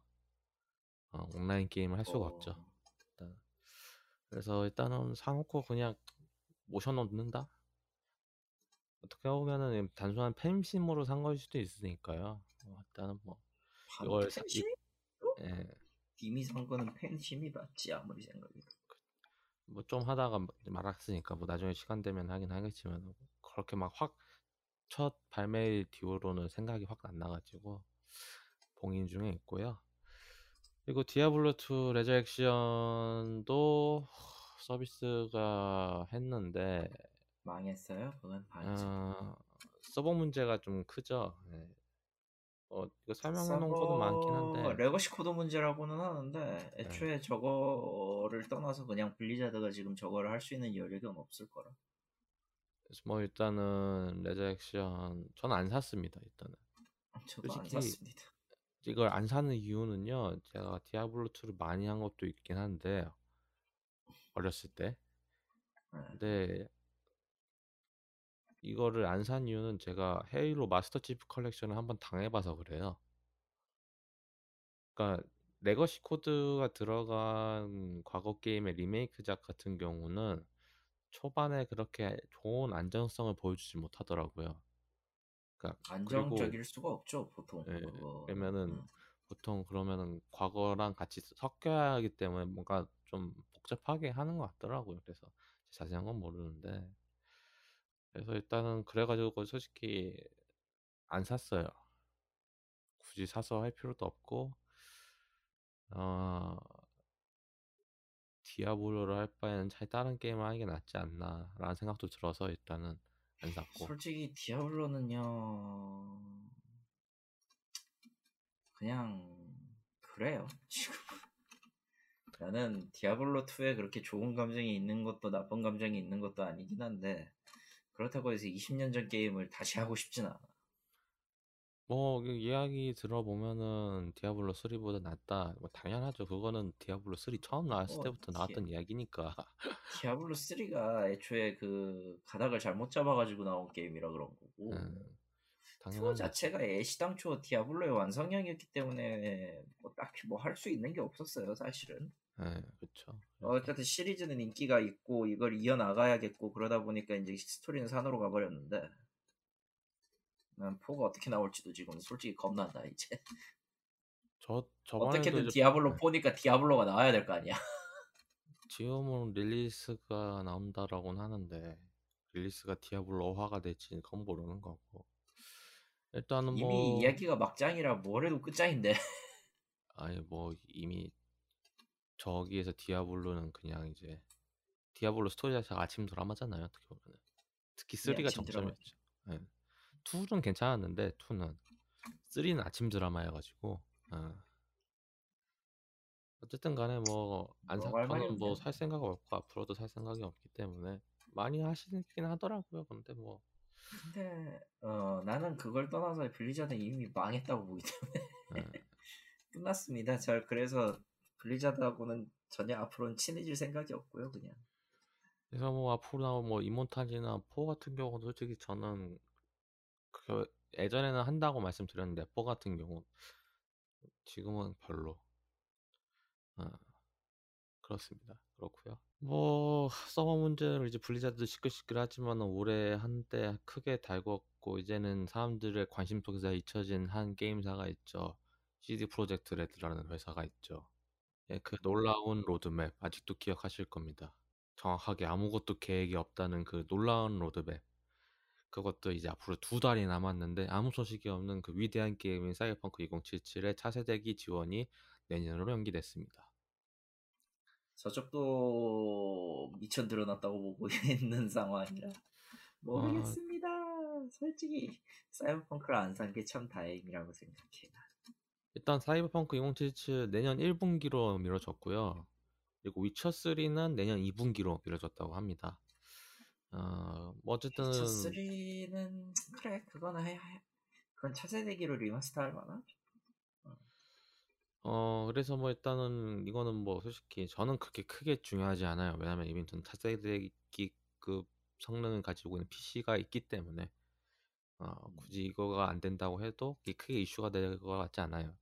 어, 온라인 게임을 할 수가 어, 없죠. 일단. 그래서 일단은 사놓고 그냥 모셔놓는다? 어떻게 보면은 단순한 팬심으로 산 걸 수도 있으니까요. 어, 일단은 뭐반 이걸 사, 이, 팬심? 예, 이미 산 거는 팬심이 맞지 아무리 생각해도 뭐 좀 하다가 뭐 말았으니까 뭐 나중에 시간 되면 하긴 하겠지만 그렇게 막 확 첫 발매 뒤로는 생각이 확 안 나가지고 봉인 중에 있고요. 그리고 디아블로 2 레저액션도 서비스가 했는데 망했어요? 그건 반지 어, 서버 문제가 좀 크죠. 예. 어, 이거 설명해 놓은 것도 많긴 한데 legacy code 문제라고는 하는데 네. 애초에 저거를 떠나서 그냥 블리자드가 지금 저거를 할 수 있는 여력은 없을 거라 그래서 뭐 일단은 레저렉션 저는 안 샀습니다. 일단은 저도 안 솔직히 샀습니다 이걸 안 사는 이유는요. 제가 디아블로 2를 많이 한 것도 있긴 한데 어렸을 때. 네. 근데 이거를 안 산 이유는 제가 헤일로 마스터 치프 컬렉션을 한번 당해봐서 그래요. 그러니까 legacy code가 들어간 과거 게임의 리메이크작 같은 경우는 초반에 그렇게 좋은 안정성을 보여주지 못하더라고요. 그러니까 그리고 안정적일 수가 없죠 보통 예, 그러면은 음. 보통 그러면은 과거랑 같이 섞여야 하기 때문에 뭔가 좀 복잡하게 하는 것 같더라고요. 그래서 자세한 건 모르는데 그래서 일단은 그래가지고 솔직히 안 샀어요. 굳이 사서 할 필요도 없고 어 디아블로를 할 바에는 차라리 다른 게임을 하는 게 낫지 않나라는 생각도 들어서 일단은 안 샀고. 솔직히 디아블로는요 그냥 그래요 지금. 나는 디아블로 2에 그렇게 좋은 감정이 있는 것도 나쁜 감정이 있는 것도 아니긴 한데 그렇다고 해서 20년 전 게임을 다시 하고 싶진 않아 뭐 그 이야기 들어보면은 디아블로 3보다 낫다. 뭐 당연하죠. 그거는 디아블로 3 처음 나왔을 뭐 때부터 디, 나왔던 이야기니까. 디아블로 3가 애초에 그 가닥을 잘못 잡아가지고 나온 게임이라 그런 거고 음, 2 당연한. 자체가 애시당초 디아블로의 완성형이었기 때문에 뭐 딱히 뭐 할 수 있는 게 없었어요 사실은 예, 그쵸. 어쨌든 시리즈는 인기가 있고 이걸 이어나가야겠고 그러다 보니까 이제 스토리는 산으로 가버렸는데 난 4가 어떻게 나올지도 지금 솔직히 겁난다 이제 저 저번에도 어떻게든 디아블로 네. 4니까 디아블로가 나와야 될 거 아니야 지금은 릴리스가 나온다라고는 하는데 릴리스가 디아블로화가 될지는 그건 모르는 거고. 일단은 이미 뭐 이야기가 막장이라 뭘 해도 끝장인데 아니 뭐 이미 저기에서 디아블로는 그냥 이제 디아블로 스토리 자체가 아침 드라마잖아요. 어떻게 보면은. 특히 이 3가 아침 드라마 정점이었죠. 예. 2는 괜찮았는데 2는 3는 아침 드라마여가지고 어. 어쨌든 간에 뭐안 사, 할 말이 저는 뭐 없네요 살 생각 없고 앞으로도 살 생각이 없기 때문에 많이 하시긴 하더라고요. 근데 뭐 근데 어 나는 그걸 떠나서 블리자드는 이미 망했다고 보기 때문에 예. 끝났습니다. 저 그래서 블리자드하고는 전혀 앞으로는 친해질 생각이 없고요, 그냥. 그래서 뭐 앞으로 나온 뭐 이모탈이나 four 같은 경우는 솔직히 저는 그 예전에는 한다고 말씀드렸는데 four 같은 경우 지금은 별로 어, 그렇습니다. 그렇고요. 뭐 서버 문제를 이제 블리자드도 시끌시끌하지만 올해 한때 크게 달궜고 이제는 사람들의 관심 속에서 잊혀진 한 게임사가 있죠. CD 프로젝트 레드라는 회사가 있죠. 예, 그 놀라운 로드맵 아직도 기억하실 겁니다. 정확하게 아무것도 계획이 없다는 그 놀라운 로드맵. 그것도 이제 앞으로 두 달이 남았는데 아무 소식이 없는 그 위대한 게임인 사이버펑크 2077의 차세대기 지원이 내년으로 연기됐습니다. 저쪽도 미쳐 늘어났다고 보고 있는 상황이라 모르겠습니다. 어... 솔직히 사이버펑크를 안 산 게 참 다행이라고 생각해요. 일단 사이버펑크 2077 내년 1분기로 미뤄졌고요. 그리고 위쳐 3는 내년 2분기로 미뤄졌다고 합니다. 어, 뭐 어쨌든 위쳐 3는 그래 그거는 해, 해. 그건 차세대기로 리마스터 할 만하죠. 어 그래서 뭐 일단은 이거는 뭐 솔직히 저는 그렇게 크게 중요하지 않아요. 왜냐면 이벤트는 차세대기급 성능을 가지고 있는 PC가 있기 때문에 어 굳이 이거가 안 된다고 해도 크게 이슈가 될 것 같지 않아요.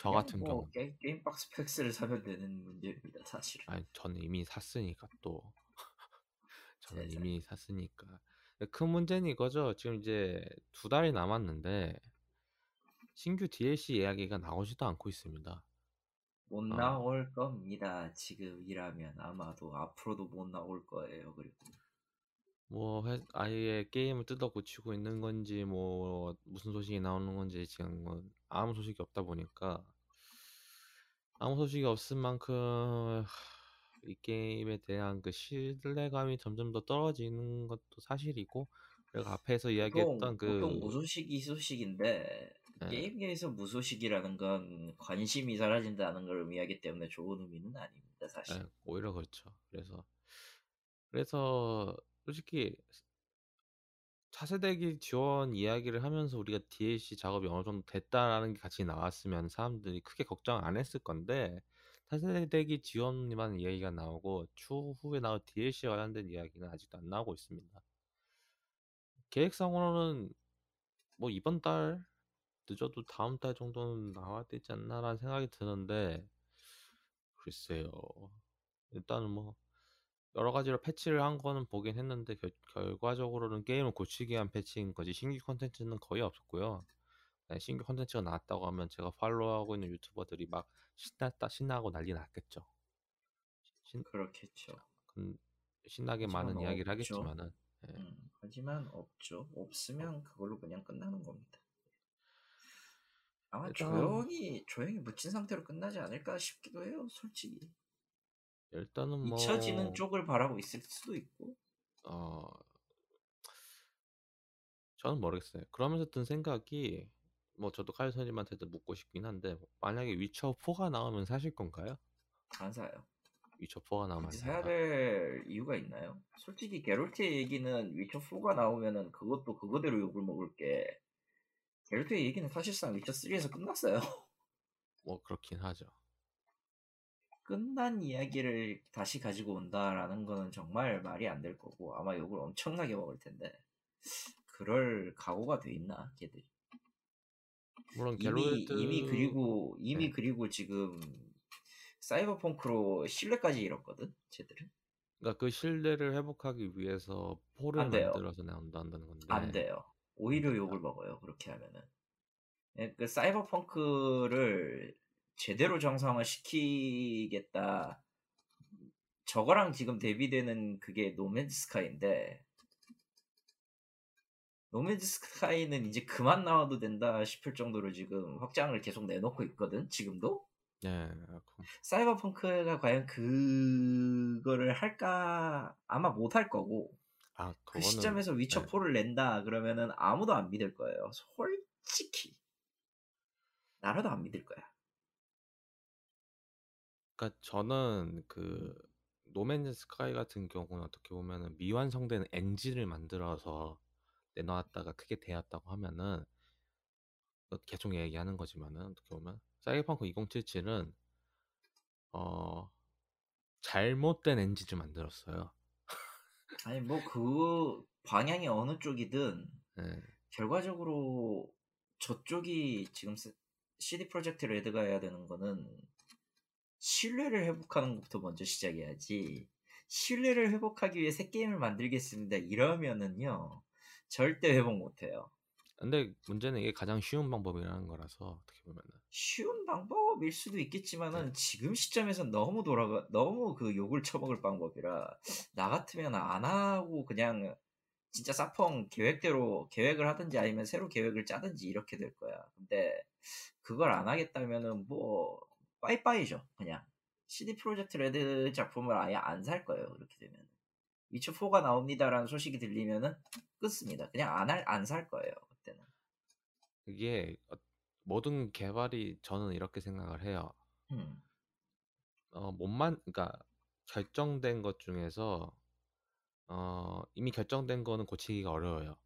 저 같은 뭐 경우. 게, 게임 박스 팩스를 사면 되는 문제입니다, 사실은. 아니 저는 이미 샀으니까 또. 저는 세상에. 이미 샀으니까. 큰 문제는 이거죠. 지금 이제 두 달이 남았는데 신규 DLC 이야기가 나오지도 않고 있습니다. 못 어. 나올 겁니다. 지금이라면 아마도 앞으로도 못 나올 거예요. 그리고 뭐 회, 아예 게임을 뜯어 고치고 있는 건지 뭐 무슨 소식이 나오는 건지 지금 뭐 아무 소식이 없다 보니까 아무 소식이 없을 만큼 이 게임에 대한 그 신뢰감이 점점 더 떨어지는 것도 사실이고 그리고 앞에서 이야기했던 보통, 그 보통 무소식이 소식인데 네. 게임계에서 무소식이라는 건 관심이 사라진다는 걸 의미하기 때문에 좋은 의미는 아닙니다 사실. 네, 오히려 그렇죠. 그래서 그래서 솔직히 차세대기 지원 이야기를 하면서 우리가 DLC 작업이 어느 정도 됐다라는 게 같이 나왔으면 사람들이 크게 걱정 안 했을 건데 차세대기 지원이라는 이야기가 나오고 추후에 나올 DLC 관련된 이야기는 아직도 안 나오고 있습니다. 계획상으로는 뭐 이번 달 늦어도 다음 달 정도는 나와야 되지 않나라는 생각이 드는데 글쎄요. 일단은 뭐 여러 가지로 패치를 한 거는 보긴 했는데 결, 결과적으로는 게임을 고치기 위한 패치인 거지 신규 컨텐츠는 거의 없었고요. 네, 신규 컨텐츠가 나왔다고 하면 제가 팔로우하고 있는 유튜버들이 막 신났다 신나고 난리 났겠죠. 신, 그렇겠죠. 신나게 많은 이야기를 하겠지만은. 네. 음, 하지만 없죠. 없으면 그걸로 그냥 끝나는 겁니다. 아마 일단... 조용히 조용히 묻힌 상태로 끝나지 않을까 싶기도 해요. 솔직히. 일단은 뭐 잊혀지는 쪽을 바라고 있을 수도 있고. 어 저는 모르겠어요. 그러면서 든 생각이 뭐 저도 카이 선님한테도 묻고 싶긴 한데 만약에 위쳐 4가 나오면 사실 건가요? 안 사요. 위쳐 4가 나오면 사야 될 이유가 있나요? 솔직히 게롤트의 얘기는 위쳐 4가 나오면은 그것도 그거대로 욕을 먹을 게 갤럭의 얘기는 사실상 위쳐 3에서 끝났어요. 뭐 그렇긴 하죠. 끝난 이야기를 다시 가지고 온다라는 거는 정말 말이 안 될 거고 아마 욕을 엄청나게 먹을 텐데 그럴 각오가 돼 있나 걔들이 물론 이미 갤로이드 이미 그리고 이미 네. 그리고 지금 사이버펑크로 신뢰까지 잃었거든 쟤들은? 그러니까 그 신뢰를 회복하기 위해서 돼요. 만들어서 나온다는 건데. 안 돼요. 오히려 욕을 먹어요 그렇게 하면은. 예, 그 사이버펑크를 제대로 정상화 시키겠다. 저거랑 지금 대비되는 그게 노맨즈 스카이인데 노맨즈 스카이는 이제 그만 나와도 된다 싶을 정도로 지금 확장을 계속 내놓고 있거든 지금도? 예, 사이버펑크가 과연 그거를 할까? 아마 못할 거고. 아그 그거는 시점에서 위쳐 네. 4를 낸다 그러면은 아무도 안 믿을 거예요. 솔직히. 나라도 안 믿을 거야. 그러니까 저는 그 노맨즈 스카이 같은 경우는 어떻게 보면은 미완성된 엔진을 만들어서 내놓았다가 크게 되었다고 하면은 어, 계속 얘기하는 거지만은 어떻게 보면 사이버펑크 2077은 어 잘못된 엔진을 만들었어요. 아니 뭐 그 방향이 어느 쪽이든 예. 결과적으로 저쪽이 지금 스- CD 프로젝트 레드가 해야 되는 거는 신뢰를 회복하는 것부터 먼저 시작해야지. 신뢰를 회복하기 위해 새 게임을 만들겠습니다. 이러면은요 절대 회복 못해요. 근데 문제는 이게 가장 쉬운 방법이라는 거라서 어떻게 보면은 쉬운 방법일 수도 있겠지만은 네. 지금 시점에선 너무 돌아가 너무 그 욕을 처먹을 방법이라 나 같으면 안 하고 그냥 진짜 사펑 계획대로 계획을 하든지 아니면 새로 계획을 짜든지 이렇게 될 거야. 근데 그걸 안 하겠다면은 뭐 빠이빠이죠. 그냥 CD 프로젝트 레드 작품을 아예 안 살 거예요. 그렇게 되면 위쳐 4가 나옵니다라는 소식이 들리면은 끊습니다. 그냥 안 할 안 살 거예요. 그때는. 이게 어- 모든 개발이 저는 이렇게 생각을 해요. 음. 어, 못만, 그러니까 결정된 것 중에서 어, 이미 결정된 거는 고치기가 어려워요.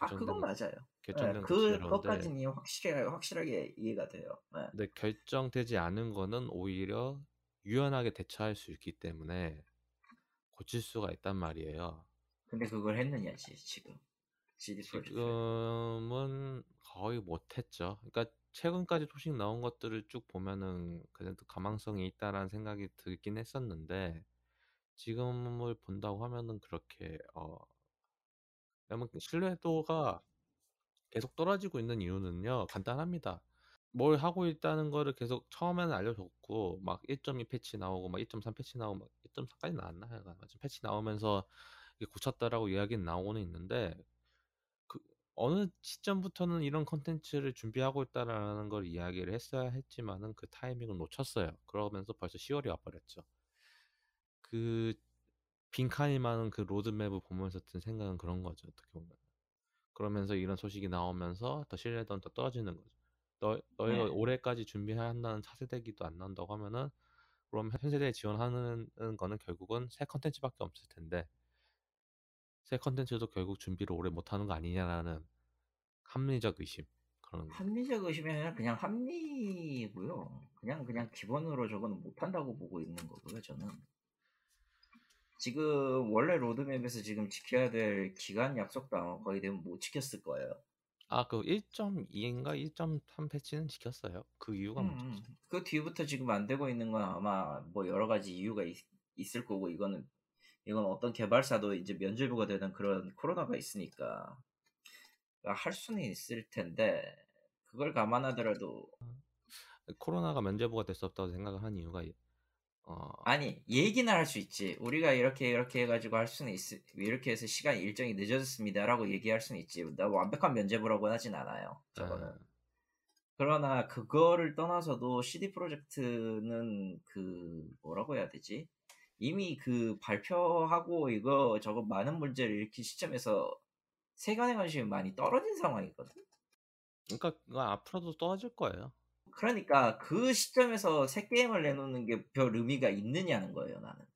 아 그건 맞아요. 결정된 네, 그 어려운데, 것까지는 확실하게 확실하게 이해가 돼요. 네. 근데 결정되지 않은 거는 오히려 유연하게 대처할 수 있기 때문에 고칠 수가 있단 말이에요. 근데 그걸 했느냐지 지금. 지금은 거의 못했죠. 그러니까 최근까지 소식 나온 것들을 쭉 보면은 그래도 가망성이 있다라는 생각이 들긴 했었는데 지금을 본다고 하면은 그렇게 어 왜냐면 그 신뢰도가 계속 떨어지고 있는 이유는요 간단합니다. 뭘 하고 있다는 거를 계속 처음에는 알려줬고 막 1.2 패치 나오고 막2.3 패치 나오고 막 1.4까지 나왔나 해가 지금 패치 나오면서 이게 고쳤다라고 이야기는 나오고는 있는데 그 어느 시점부터는 이런 컨텐츠를 준비하고 있다라는 걸 이야기를 했어야 했지만은 그 타이밍을 놓쳤어요. 그러면서 벌써 10월이 와버렸죠. 그 빈칸이 많은 그 로드맵을 보면서 든 생각은 그런 거죠. 어떻게 보면. 그러면서 이런 소식이 나오면서 더 신뢰도는 더 떨어지는 거죠. 너, 너희가 네. 올해까지 준비해야 한다는 차세대기도 안 나온다고 하면은 그럼 현 세대에 지원하는 거는 결국은 새 컨텐츠밖에 없을 텐데 새 컨텐츠도 결국 준비를 오래 못하는 거 아니냐라는 합리적 의심 그런 거. 합리적 의심이 아니라 그냥 합리고요. 그냥 그냥 기본으로 저거는 못한다고 보고 있는 거고요. 저는 지금 원래 로드맵에서 지금 지켜야 될 기간 약속도 아마 거의 되면 못 지켰을 거예요. 아, 그 1.2인가 1.3 패치는 지켰어요. 그 이유가 음, 뭐지? 음. 그 뒤부터 지금 안 되고 있는 건 아마 뭐 여러 가지 이유가 있, 있을 거고 이거는 이건 어떤 개발사도 이제 면죄부가 되는 그런 코로나가 있으니까 할 수는 있을 텐데 그걸 감안하더라도 코로나가 면제부가 될 수 없다고 생각을 한 이유가 어, 아니 얘기는 할 수 있지. 우리가 이렇게 이렇게 해가지고 할 수는 있 이렇게 해서 시간 일정이 늦어졌습니다라고 얘기할 수는 있지. 나 완벽한 면제부라고 하진 않아요 저거는. 아, 그러나 그거를 떠나서도 CD 프로젝트는 그 뭐라고 해야 되지? 이미 그 발표하고 이거 저거 많은 문제를 일으킨 시점에서 세간의 관심이 많이 떨어진 상황이거든? 그러니까 앞으로도 떨어질 거예요. 그러니까 그 시점에서 새 게임을 내놓는 게 별 의미가 있느냐는 거예요 나는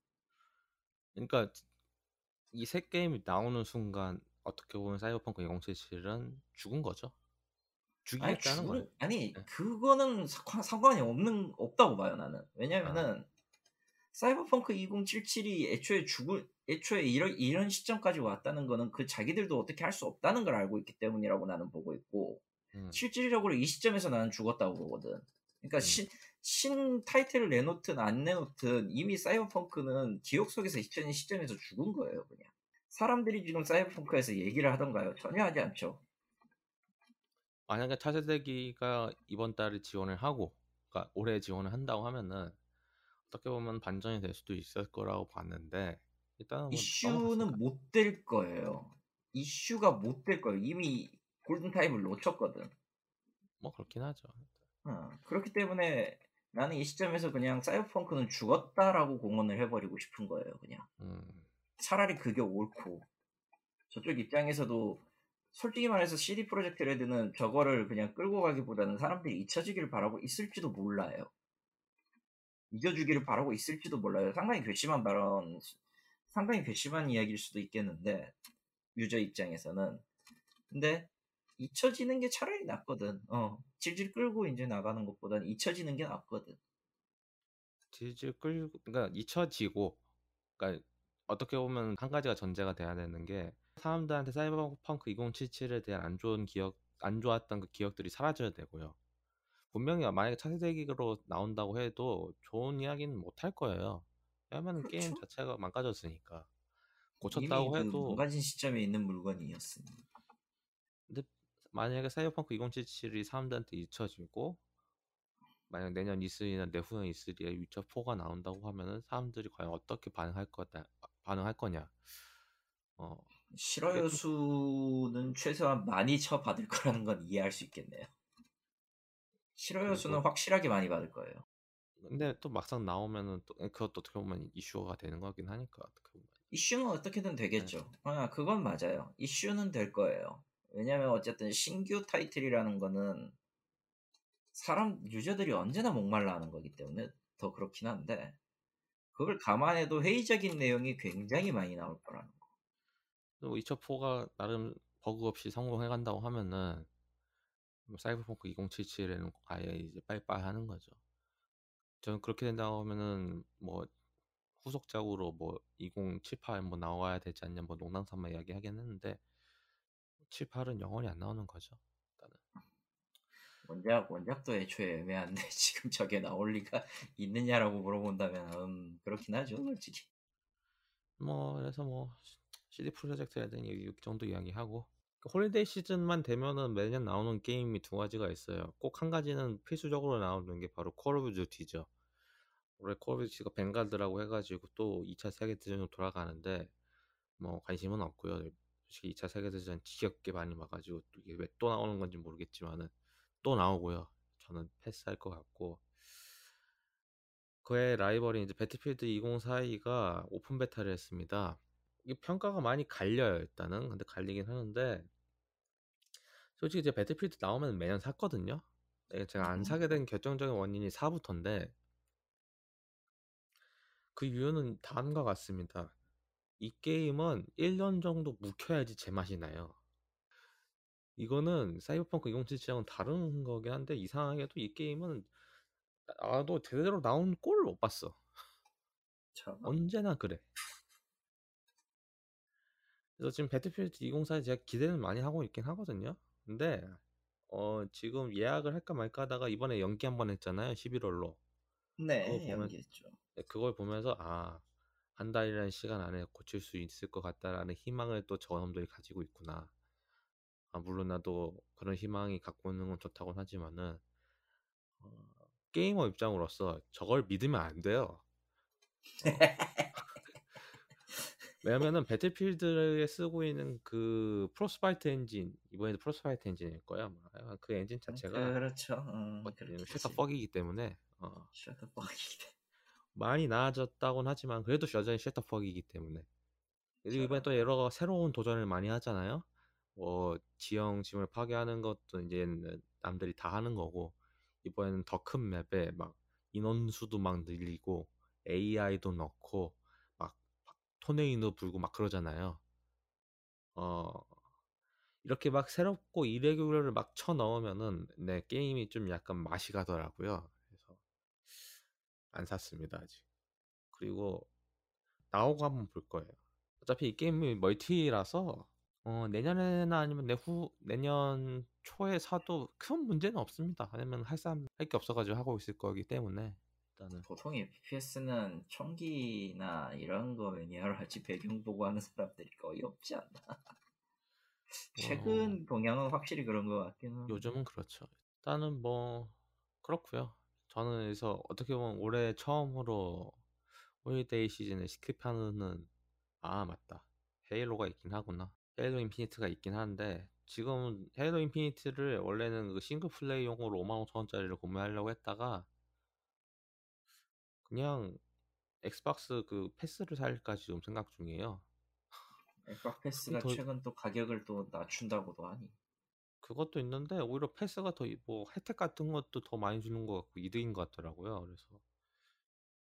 그러니까 이 새 게임이 나오는 순간 어떻게 보면 사이버펑크 2077은 죽은 거죠. 죽이겠다는 죽은, 거예요. 아니 네. 그거는 사- 상관이 없는 없다고 봐요 나는. 왜냐면은 사이버펑크 2077이 애초에 죽을 애초에 이런 이런 시점까지 왔다는 거는 그 자기들도 어떻게 할 수 없다는 걸 알고 있기 때문이라고 나는 보고 있고 음, 실질적으로 이 시점에서 나는 죽었다고 보거든. 그러니까 음. 신, 신 타이틀을 내놓든 안 내놓든 이미 사이버펑크는 기억 속에서 잊혀진 시점에서 죽은 거예요, 그냥. 사람들이 지금 사이버펑크에서 얘기를 하던가요? 전혀 하지 않죠. 만약에 차세대기가 이번 달에 지원을 하고, 그러니까 올해 지원을 한다고 하면은 어떻게 보면 반전이 될 수도 있을 거라고 봤는데 일단은 뭐 이슈는. 못 될 거예요. 이슈가 못 될 거예요. 이미 골든타임을 놓쳤거든. 뭐 그렇긴 하죠. 어, 그렇기 때문에 나는 이 시점에서 그냥 사이버펑크는 죽었다라고 공언을 해버리고 싶은 거예요, 그냥. 음, 차라리 그게 옳고 저쪽 입장에서도 솔직히 말해서 CD 프로젝트 레드는 저거를 그냥 끌고 가기보다는 사람들이 잊혀지기를 바라고 있을지도 몰라요. 잊어주기를 바라고 있을지도 몰라요. 상당히 괘씸한 발언, 상당히 괘씸한 이야기일 수도 있겠는데 유저 입장에서는 근데 잊혀지는 게 차라리 낫거든. 어, 질질 끌고 이제 나가는 것보다는 잊혀지는 게 낫거든. 질질 끌고 그러니까 잊혀지고 그러니까 어떻게 보면 한 가지가 전제가 돼야 되는 게 사람들한테 사이버펑크 2077에 대한 안 좋은 기억 안 좋았던 그 기억들이 사라져야 되고요. 분명히 만약에 차세대기로 나온다고 해도 좋은 이야기는 못 할 거예요. 왜냐면 그렇죠. 게임 자체가 망가졌으니까 고쳤다고 그 해도 망가진 시점에 있는 물건이었으니. 근데 만약에 사이버펑크 2077이 사람들한테 잊혀지고 만약 내년 E3나 내후년 E3에 위쳐 4가 나온다고 하면은 사람들이 과연 어떻게 반응할 거다 반응할 거냐. 어, 이게 수는 최소한 많이 쳐 받을 거라는 건 이해할 수 있겠네요. 그리고- 수는 확실하게 많이 받을 거예요. 근데 또 막상 나오면은 또 그것도 어떻게 보면 이슈가 되는 거긴 하니까 어떻게 보면 이슈는 어떻게든 되겠죠. 네. 아, 그건 맞아요. 이슈는 될 거예요. 왜냐면 어쨌든 신규 타이틀이라는 거는 사람 유저들이 언제나 목말라 하는 거기 때문에 더 그렇긴 한데 그걸 감안해도 회의적인 내용이 굉장히 많이 나올 거라는 거. 그리고 위쳐 4가 나름 버그 없이 성공해 간다고 하면은 뭐 사이버펑크 2077에는 아예 이제 빠이빠이 하는 거죠. 저는 그렇게 된다고 하면은 뭐 후속작으로 뭐 2078 뭐 나와야 되지 않냐 뭐 농담삼아 이야기 하긴 했는데 78은 영원히 안 나오는 거죠. 일단은 원작 원작도 애초에 애매한데 지금 저게 나올 리가 있느냐라고 물어본다면 음 그렇긴 하죠 솔직히. 뭐 그래서 뭐 CD 프로젝트에 대한 이 정도 이야기하고 그 holiday 시즌만 되면은 매년 나오는 게임이 두 가지가 있어요. 꼭 한 가지는 필수적으로 나오는 게 바로 콜 오브 듀티죠. 올해 콜 오브 듀티가 뱅가드라고 해가지고 또 2차 세계 대전으로 돌아가는데 뭐 관심은 없고요. 솔직히 2차 세계대전 지겹게 많이 봐가지고 또 이게 왜 또 나오는 건지 모르겠지만은 또 나오고요. 저는 패스할 것 같고 그의 라이벌인 이제 배틀필드 2042가 open beta를 했습니다. 이게 평가가 많이 갈려요 일단은 근데 갈리긴 하는데 솔직히 이제 배틀필드 나오면 매년 샀거든요. 네, 제가 안 음. 사게 된 결정적인 원인이 4부터인데 그 이유는 다음과 같습니다. 이 게임은 1년 정도 묵혀야지 제맛이 나요. 이거는 사이버펑크 2077이랑은 다른 거긴 한데 이상하게도 이 게임은 나도 제대로 나온 꼴을 못 봤어. 저 언제나 그래. 그래서 지금 배틀필드 2042 제가 기대는 많이 하고 있긴 하거든요. 근데 어 지금 예약을 할까 말까 하다가 이번에 연기 한 번 했잖아요. 11월로. 그거 네 보면- 연기했죠. 그걸 보면서 아, 한 달이라는 시간 안에 고칠 수 있을 것 같다라는 희망을 또 저놈들이 가지고 있구나. 아, 물론 나도 그런 희망이 갖고 있는 건 좋다고는 하지만은 어, 게이머 입장으로서 저걸 믿으면 안 돼요. 어. 왜냐면은 배틀필드에 쓰고 있는 그 프로스트바이트 엔진 이번에도 프로스트바이트 엔진일 거야. 아마. 그 엔진 자체가 그렇죠. 음, 어, 그렇겠지. 쉐터 퍽이기 때문에 어, 셔터 퍽이기 때문에. 많이 나아졌다고는 하지만 그래도 여전히 쉐터 퍽이기 때문에 그리고 이번에 또 여러 새로운 도전을 많이 하잖아요. 뭐 지형 짐을 파괴하는 것도 이제 남들이 다 하는 거고 이번에는 더 큰 맵에 막 인원수도 막 늘리고 AI도 넣고 막, 막 토네이도 불고 막 그러잖아요. 어 이렇게 막 새롭고 이레귤러를 막 쳐 넣으면은 내 게임이 좀 약간 맛이 가더라고요. 안 샀습니다 아직. 그리고 나오고 한번 볼 거예요. 어차피 이 게임이 멀티라서 어, 내년에나 아니면 내후 내년 초에 사도 큰 문제는 없습니다. 왜냐면 할 사람 할 게 없어가지고 하고 있을 거기 때문에 일단은 보통 FPS는 총기나 이런 거 매니아를 하지 배경 보고 하는 사람들이 거의 없지 않나. 최근 어, 동향은 확실히 그런 듯 한데. 요즘은 그렇죠. 일단은 뭐 그렇고요. 저는 그래서 어떻게 보면 올해 처음으로 holiday 시즌에 skip하는 아 맞다 헤일로가 있긴 하구나 헤일로 인피니트가 있긴 한데 지금 헤일로 인피니트를 원래는 그 single play용으로 55,000원짜리를 구매하려고 했다가 그냥 엑스박스 그 패스를 살까 지금 생각 중이에요. 엑박 패스가 더 최근 또 가격을 또 낮춘다고도 하니. 그것도 있는데 오히려 패스가 더 뭐 혜택 같은 것도 더 많이 주는 것 같고 이득인 것 같더라고요. 그래서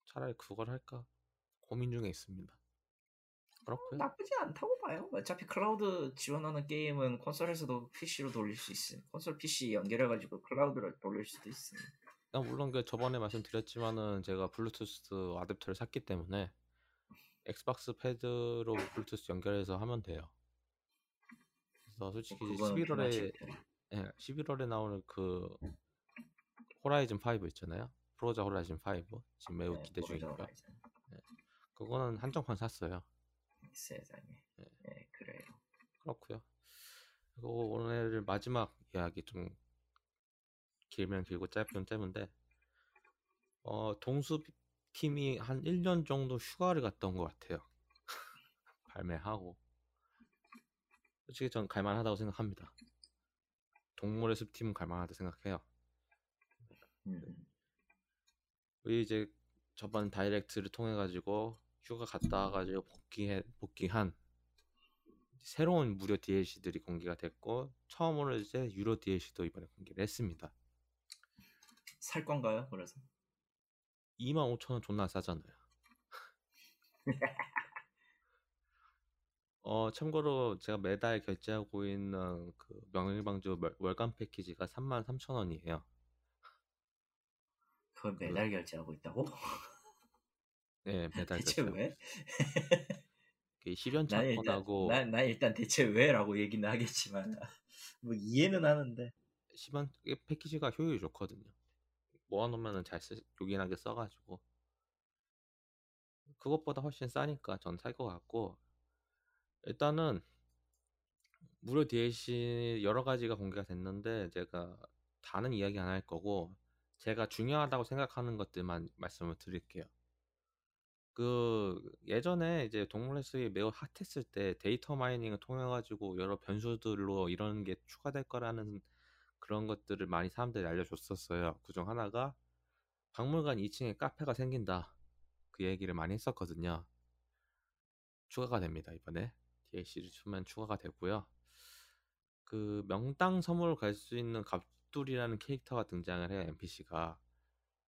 차라리 그걸 할까 고민 중에 있습니다. 그렇고요. 나쁘지 않다고 봐요. 어차피 클라우드 지원하는 게임은 콘솔에서도 PC로 돌릴 수 있으니 콘솔 PC 연결해가지고 클라우드로 돌릴 수도. 아, 물론 그 저번에 말씀드렸지만은 제가 블루투스 아댑터를 샀기 때문에 엑스박스 패드로 블루투스 연결해서 하면 돼요. 그래서 뭐 솔직히 편하지 11월에 예, 11월에 나오는 그 호라이즌 5 있잖아요. 포르자 호라이즌 5 지금 매우 네, 기대. 호라이즌. 예, 그거는 한정판 샀어요. 세상에. 예, 네, 그래요. 그렇고요. 그리고 오늘 마지막 이야기 좀 길면 길고 짧으면 짧은데 어, 동수 팀이 한 1년 정도 휴가를 온것 같아요. 발매하고 솔직히 전 갈만하다고 생각합니다. 동물의 숲 팀은 갈만하다 생각해요. 음, 우리 이제 저번 다이렉트를 통해 가지고 휴가 갔다 와가지고 복귀해 복귀한 새로운 무료 DLC들이 공개가 됐고 처음으로 이제 유료 DLC도 이번에 공개를 했습니다. 살 건가요? 그래서 25,000원 존나 싸잖아요. 어 참고로 제가 매달 결제하고 있는 그 명일방주 월- 월간 패키지가 33,000 원이에요. 그걸 그 매달 결제하고 있다고? 네, 매달 대체 결제하고 왜? 그 10연차 난 일단 권하고 난, 난 일단 대체 왜라고 얘기는 하겠지만 뭐 이해는 하는데 10연 패키지가 효율이 좋거든요. 모아놓으면은 잘 쓰, 요긴하게 써가지고 그것보다 훨씬 싸니까 전 살 것 같고 일단은 무료 DLC 여러 가지가 공개가 됐는데 제가 다는 이야기 안 할 거고 제가 중요하다고 생각하는 것들만 말씀을 드릴게요. 그 예전에 이제 동물레스이 매우 핫했을 때 데이터 마이닝을 통해 가지고 여러 변수들로 이런 게 추가될 거라는 그런 것들을 많이 사람들이 알려줬었어요. 그중 하나가 박물관 2층에 카페가 생긴다. 그 얘기를 많이 했었거든요. 추가가 됩니다, 이번에. DLC를 주면 추가가 되고요. 그 명당 섬으로 갈 수 있는 갑돌이라는 캐릭터가 등장을 해요, NPC가.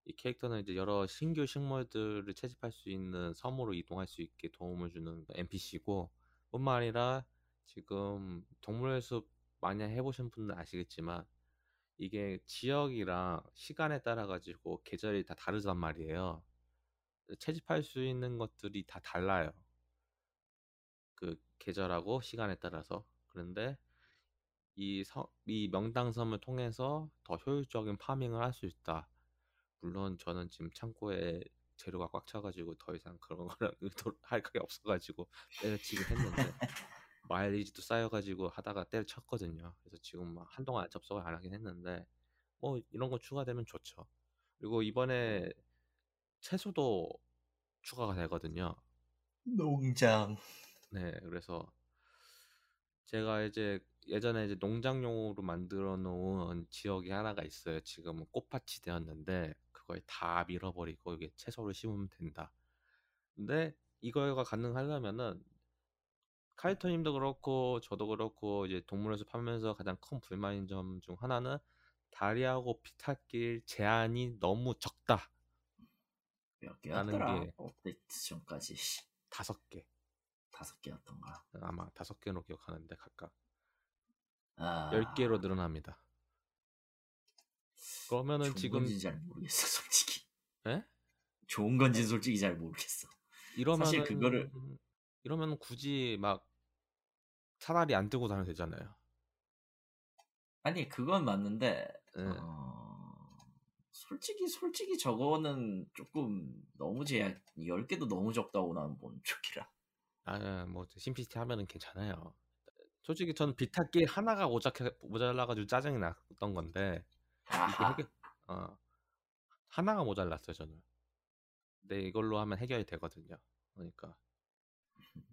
이 캐릭터는 이제 여러 신규 식물들을 채집할 수 있는 섬으로 이동할 수 있게 도움을 주는 NPC고, 뿐만 아니라 지금 동물의 숲 많이 해보신 분들 아시겠지만, 이게 지역이랑 시간에 따라 가지고 계절이 다 다르단 말이에요. 채집할 수 있는 것들이 다 달라요. 그 계절하고 시간에 따라서. 그런데 이, 서, 이 명당섬을 통해서 더 효율적인 파밍을 할 수 있다. 물론 저는 지금 창고에 재료가 꽉 차가지고 더 이상 그런 거를 의도할 게 없어가지고 때려치긴 했는데 마일리지도 쌓여가지고 하다가 때려쳤거든요. 그래서 지금 막 한동안 접속을 안 하긴 했는데 뭐 이런 거 추가되면 좋죠. 그리고 이번에 채소도 추가가 되거든요. 농장 네, 그래서 제가 이제 예전에 이제 농장용으로 만들어 놓은 지역이 하나가 있어요. 지금은 꽃밭이 되었는데 그걸 다 밀어버리고 이게 채소를 심으면 된다. 근데 이거가 가능하려면은 카이토님도 그렇고 저도 그렇고 이제 동물에서 파면서 가장 큰 불만인 점 중 하나는 다리하고 피탈길 제한이 너무 적다라는 몇 개였더라? 게 업데이트 전까지 씨, 다섯 개 다섯 개였던가. 아마 다섯 개로 기억하는데 각각 아, 10개로 늘어납니다. 그러면은 좋은 지금 건지는 잘 모르겠어 솔직히. 예? 좋은 건지는 솔직히 잘 모르겠어. 이러면은 사실 그거를 이러면 굳이 막 차라리 안 뜨고 다녀도 되잖아요. 아니 그건 맞는데 예. 어, 솔직히 솔직히 저거는 조금 너무 제약 10개도 너무 적다고 나는 보는 쪽이라. 아, 뭐 심피시티 하면은 괜찮아요. 솔직히 전 비타길 하나가 오작해 모자라가지고 짜증이 났던 건데 이게. 해결 어 하나가 모자랐어요 저는. 근데 이걸로 하면 해결이 되거든요. 그러니까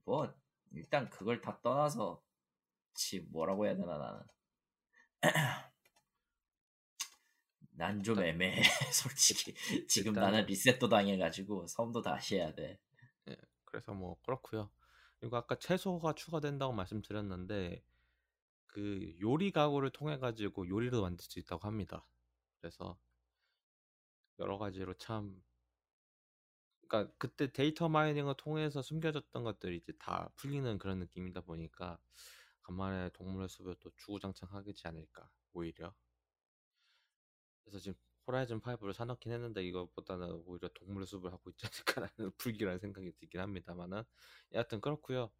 뭐 일단 그걸 다 떠나서 지 뭐라고 해야 되나 나는 난좀 일단- 애매해 솔직히 지금 일단은- 나는 리셋도 당해가지고 섬도 다시 해야 돼 그래서 뭐 그렇고요. 그리고 아까 채소가 추가된다고 말씀드렸는데 그 요리 가구를 통해 가지고 요리도 만들 수 있다고 합니다. 그래서 여러 가지로 참 그러니까 그때 데이터 마이닝을 통해서 숨겨졌던 것들이 이제 다 풀리는 그런 느낌이다 보니까 간만에 동물의 숲을 또 주구장창 하겠지 않을까 오히려. 그래서 지금 호라이즌 5를 사놓긴 했는데 이것보다는 오히려 동물의 숲을 하고 있지 않을까라는 불길한 생각이 들긴 합니다만은 여하튼 그렇고요.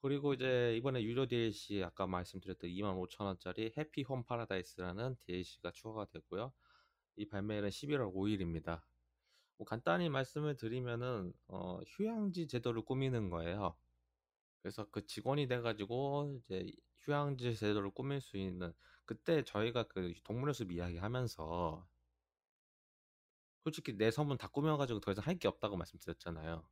그리고 이제 이번에 유료 DLC 아까 말씀드렸던 25,000원짜리 해피 홈 파라다이스라는 DLC가 추가가 되고요. 이 발매일은 11월 5일입니다. 뭐 간단히 말씀을 드리면은 어, 휴양지 제도를 꾸미는 거예요. 그래서 그 직원이 돼가지고 이제 휴양지 제도를 꾸밀 수 있는 그때 저희가 그 동물의 숲 이야기 하면서 솔직히 내 섬은 다 꾸며가지고 더 이상 할 게 없다고 말씀드렸잖아요.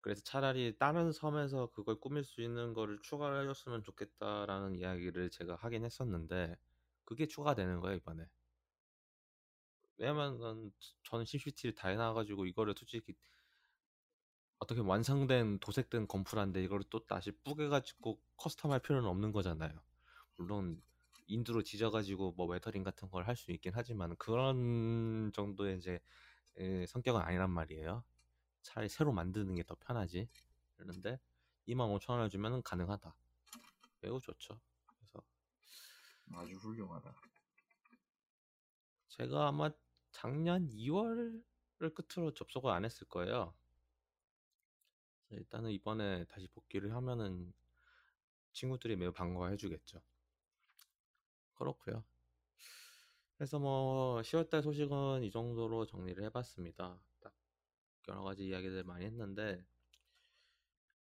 그래서 차라리 다른 섬에서 그걸 꾸밀 수 있는 거를 추가를 해줬으면 좋겠다라는 이야기를 제가 하긴 했었는데 그게 추가되는 거예요 이번에. 왜냐면은 저는 심시티를 다 해놔가지고 이거를 솔직히 어떻게 완성된 도색된 건프라인데 이거를 또 다시 뿌개가지고 커스텀할 필요는 없는 거잖아요. 물론 인두로 지져가지고 뭐 웨터링 같은 걸 할 수 있긴 하지만 그런 정도의 이제 에, 성격은 아니란 말이에요. 차라리 새로 만드는 게 더 편하지. 그런데 25,000원을 주면은 가능하다. 매우 좋죠. 그래서 아주 훌륭하다 제가 아마 작년 2월을 끝으로 접속을 안 했을 거예요. 일단은 이번에 다시 복귀를 하면은 친구들이 매우 반가워해 주겠죠. 그렇고요. 그래서 뭐 10월달 소식은 이 정도로 정리를 해봤습니다. 딱 여러 가지 이야기들 많이 했는데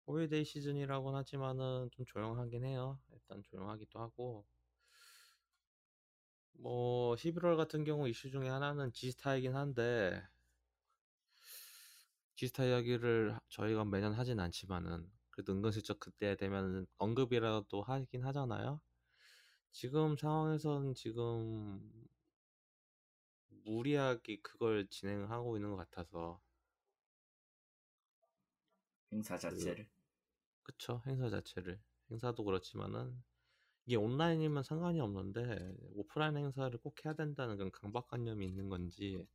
holiday 시즌이라고는 하지만은 좀 조용하긴 해요. 일단 조용하기도 하고 뭐 11월 같은 경우 이슈 중에 하나는 지스타이긴 한데 지스타 이야기를 저희가 매년 하진 않지만은 그래도 은근슬쩍 그때 되면 언급이라도 하긴 하잖아요. 지금 상황에서는 지금 무리하게 그걸 진행하고 있는 것 같아서 행사 자체를 그쵸 행사 자체를 행사도 그렇지만은 이게 온라인이면 상관이 없는데 오프라인 행사를 꼭 해야 된다는 그런 강박관념이 있는 건지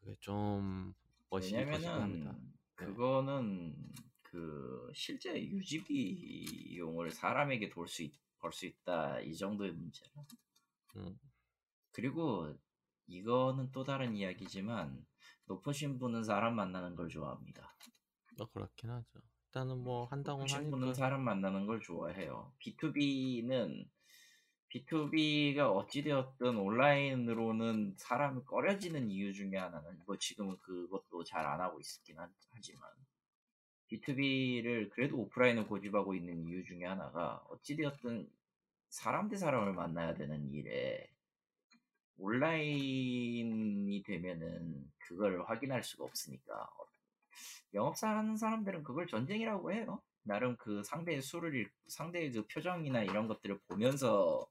그게 좀 왜냐면은 합니다. 네. 그거는 그 실제 유지비용을 사람에게 돌 수 벌 수 있다 이 정도의 문제라. 음, 그리고 이거는 또 다른 이야기지만 높으신 분은 사람 만나는 걸 좋아합니다. 뭐 그렇긴 하죠. 일단은 뭐 한다고 높으신 분은 하니까 사람 만나는 걸 좋아해요. B2B는 B2B가 어찌되었든 온라인으로는 사람이 꺼려지는 이유 중에 하나는 뭐 지금은 그것도 잘 안 하고 있긴 하- 하지만 B2B를 그래도 오프라인을 고집하고 있는 이유 중에 하나가 어찌되었든 사람 대 사람을 만나야 되는 일에 온라인이 되면은 그걸 확인할 수가 없으니까. 영업사 하는 사람들은 그걸 전쟁이라고 해요. 나름 그 상대의 수를 읽, 상대의 그 표정이나 이런 것들을 보면서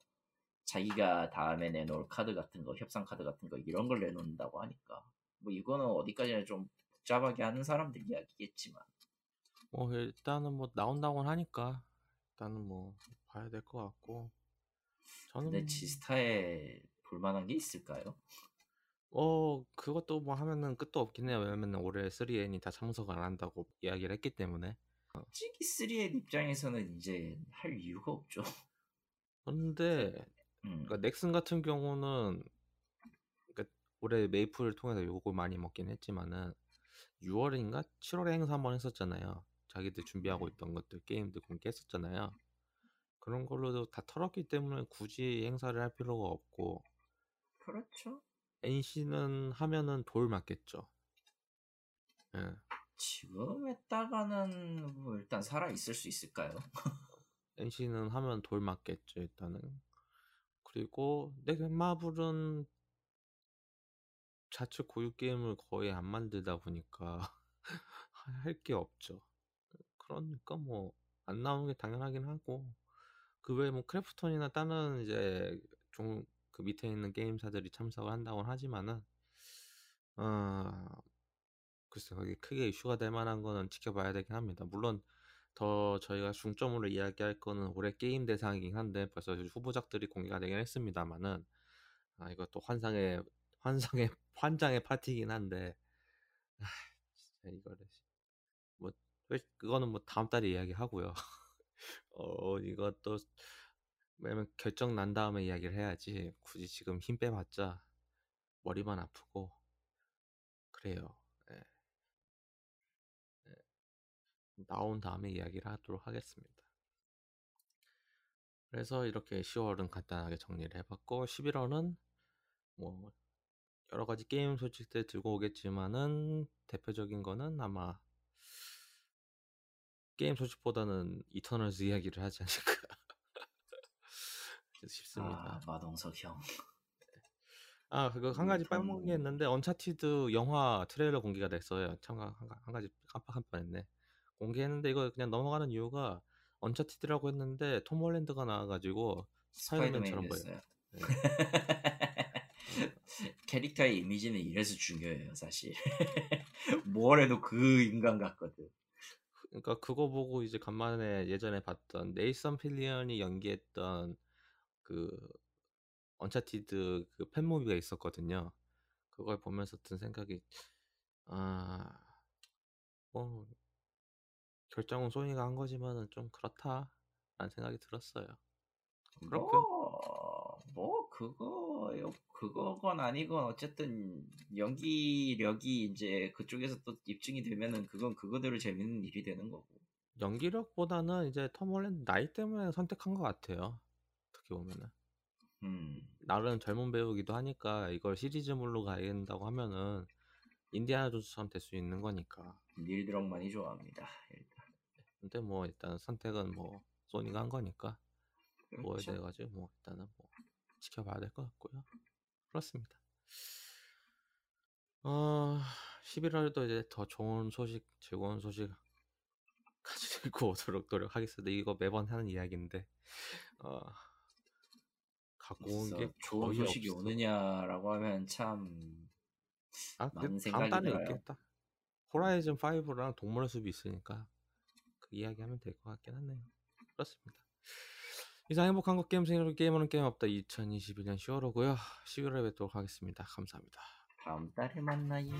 자기가 다음에 내놓을 카드 같은 거, 협상 카드 같은 거 이런 걸 내놓는다고 하니까. 뭐 이거는 어디까지나 좀 복잡하게 하는 사람들 이야기겠지만 뭐 일단은 뭐 나온다고 하니까 일단은 뭐 봐야 될 것 같고 저는 근데 지스타에 볼만한 게 있을까요? 어 그것도 뭐 하면은 끝도 없긴 해요. 왜냐면 올해 3N이 다 참석을 안 한다고 이야기를 했기 때문에 솔직히 3의 입장에서는 이제 할 이유가 없죠. 근데 음. 그러니까 넥슨 같은 경우는 그러니까 올해 메이플을 통해서 욕을 많이 먹긴 했지만은 6월인가 7월에 행사 한번 했었잖아요. 자기들 준비하고 네. 있던 것들 게임들 공개했었잖아요. 그런 걸로도 다 털었기 때문에 굳이 행사를 할 필요가 없고 그렇죠. NC는 하면은 돌 맞겠죠. 예. 지금 했다가는 뭐 일단 살아 있을 수 있을까요? NC는 하면 돌 맞겠죠 일단은. 그리고 넷마블은 자체 고유 게임을 거의 안 만들다 보니까 할 게 없죠. 그러니까 뭐 안 나오는 게 당연하긴 하고 그 외에 뭐 크래프톤이나 다른 이제 종 그 밑에 있는 게임사들이 참석을 한다고 하지만은 어 글쎄 거기 크게 이슈가 될 만한 거는 지켜봐야 되긴 합니다. 물론 더 저희가 중점으로 이야기할 거는 올해 게임 대상이긴 한데 벌써 후보작들이 공개가 되긴 했습니다만은 아 이것도 환상의 환상의 환장의 파티긴 한데 아 진짜 이거를 뭐 그거는 뭐 다음 달에 이야기하고요. 어 이것도 왜냐면 결정 난 다음에 이야기를 해야지 굳이 지금 힘 빼봤자 머리만 아프고 그래요. 예. 예. 나온 다음에 이야기를 하도록 하겠습니다. 그래서 이렇게 10월은 간단하게 정리를 해봤고 11월은 뭐 여러 가지 게임 소식들 들고 오겠지만은 대표적인 거는 아마 게임 소식보다는 이터널즈 이야기를 하지 않을까 싶습니다. 아, 마동석 형. 아 그거 한 가지 빼먹은 게 있는데 언차티드 영화 트레일러 공개가 됐어요. 참 한, 한 가지 깜빡할 뻔했네. 공개했는데 이거 그냥 넘어가는 이유가 언차티드라고 했는데 톰 홀랜드가 나와가지고 스파이더맨처럼 보여요. 네. 캐릭터의 이미지는 이래서 중요해요, 사실. 뭘 해도 그 인간 같거든. 그러니까 그거 보고 이제 간만에 예전에 봤던 네이선 필리언이 연기했던 그 언차티드 그 fan movie가 있었거든요. 그걸 보면서 든 생각이 아, 뭐 결정은 소니가 한 거지만은 좀 그렇다라는 생각이 들었어요. 그렇고요. 뭐, 뭐 그거요, 그거건 아니건 어쨌든 연기력이 이제 그쪽에서 또 입증이 되면은 그건 그거대로 재밌는 일이 되는 거고. 연기력보다는 이제 톰 홀랜드 나이 때문에 선택한 것 같아요. 어떻게 보면은. 음. 나름 젊은 배우기도 하니까 이걸 시리즈물로 가야 된다고 하면은 인디아나 존스처럼 될 수 있는 거니까. 닐 드럭 많이 좋아합니다. 일단. 근데 뭐 일단 선택은 뭐 소니가 한 거니까 그렇죠. 뭐에 대해 가지고 뭐 일단은 뭐 지켜봐야 될 것 같고요. 그렇습니다. 어 11월도 이제 더 좋은 소식, 즐거운 소식 가지고 오도록 노력하겠습니다. 이거 매번 하는 이야기인데 어 갖고 온 게 좋은 소식이 없어. 오느냐라고 하면 참 아, 많은 생각이 다음 달에. 있겠다. 호라이즌 5랑 동물의 숲이 있으니까 그 이야기하면 될 것 같긴 하네요. 그렇습니다. 이상 행복한 것 게임 생으로 게임하는 게임 없다 2021년 10월호고요. 11월에 뵙도록 하겠습니다. 감사합니다. 다음 달에 만나요.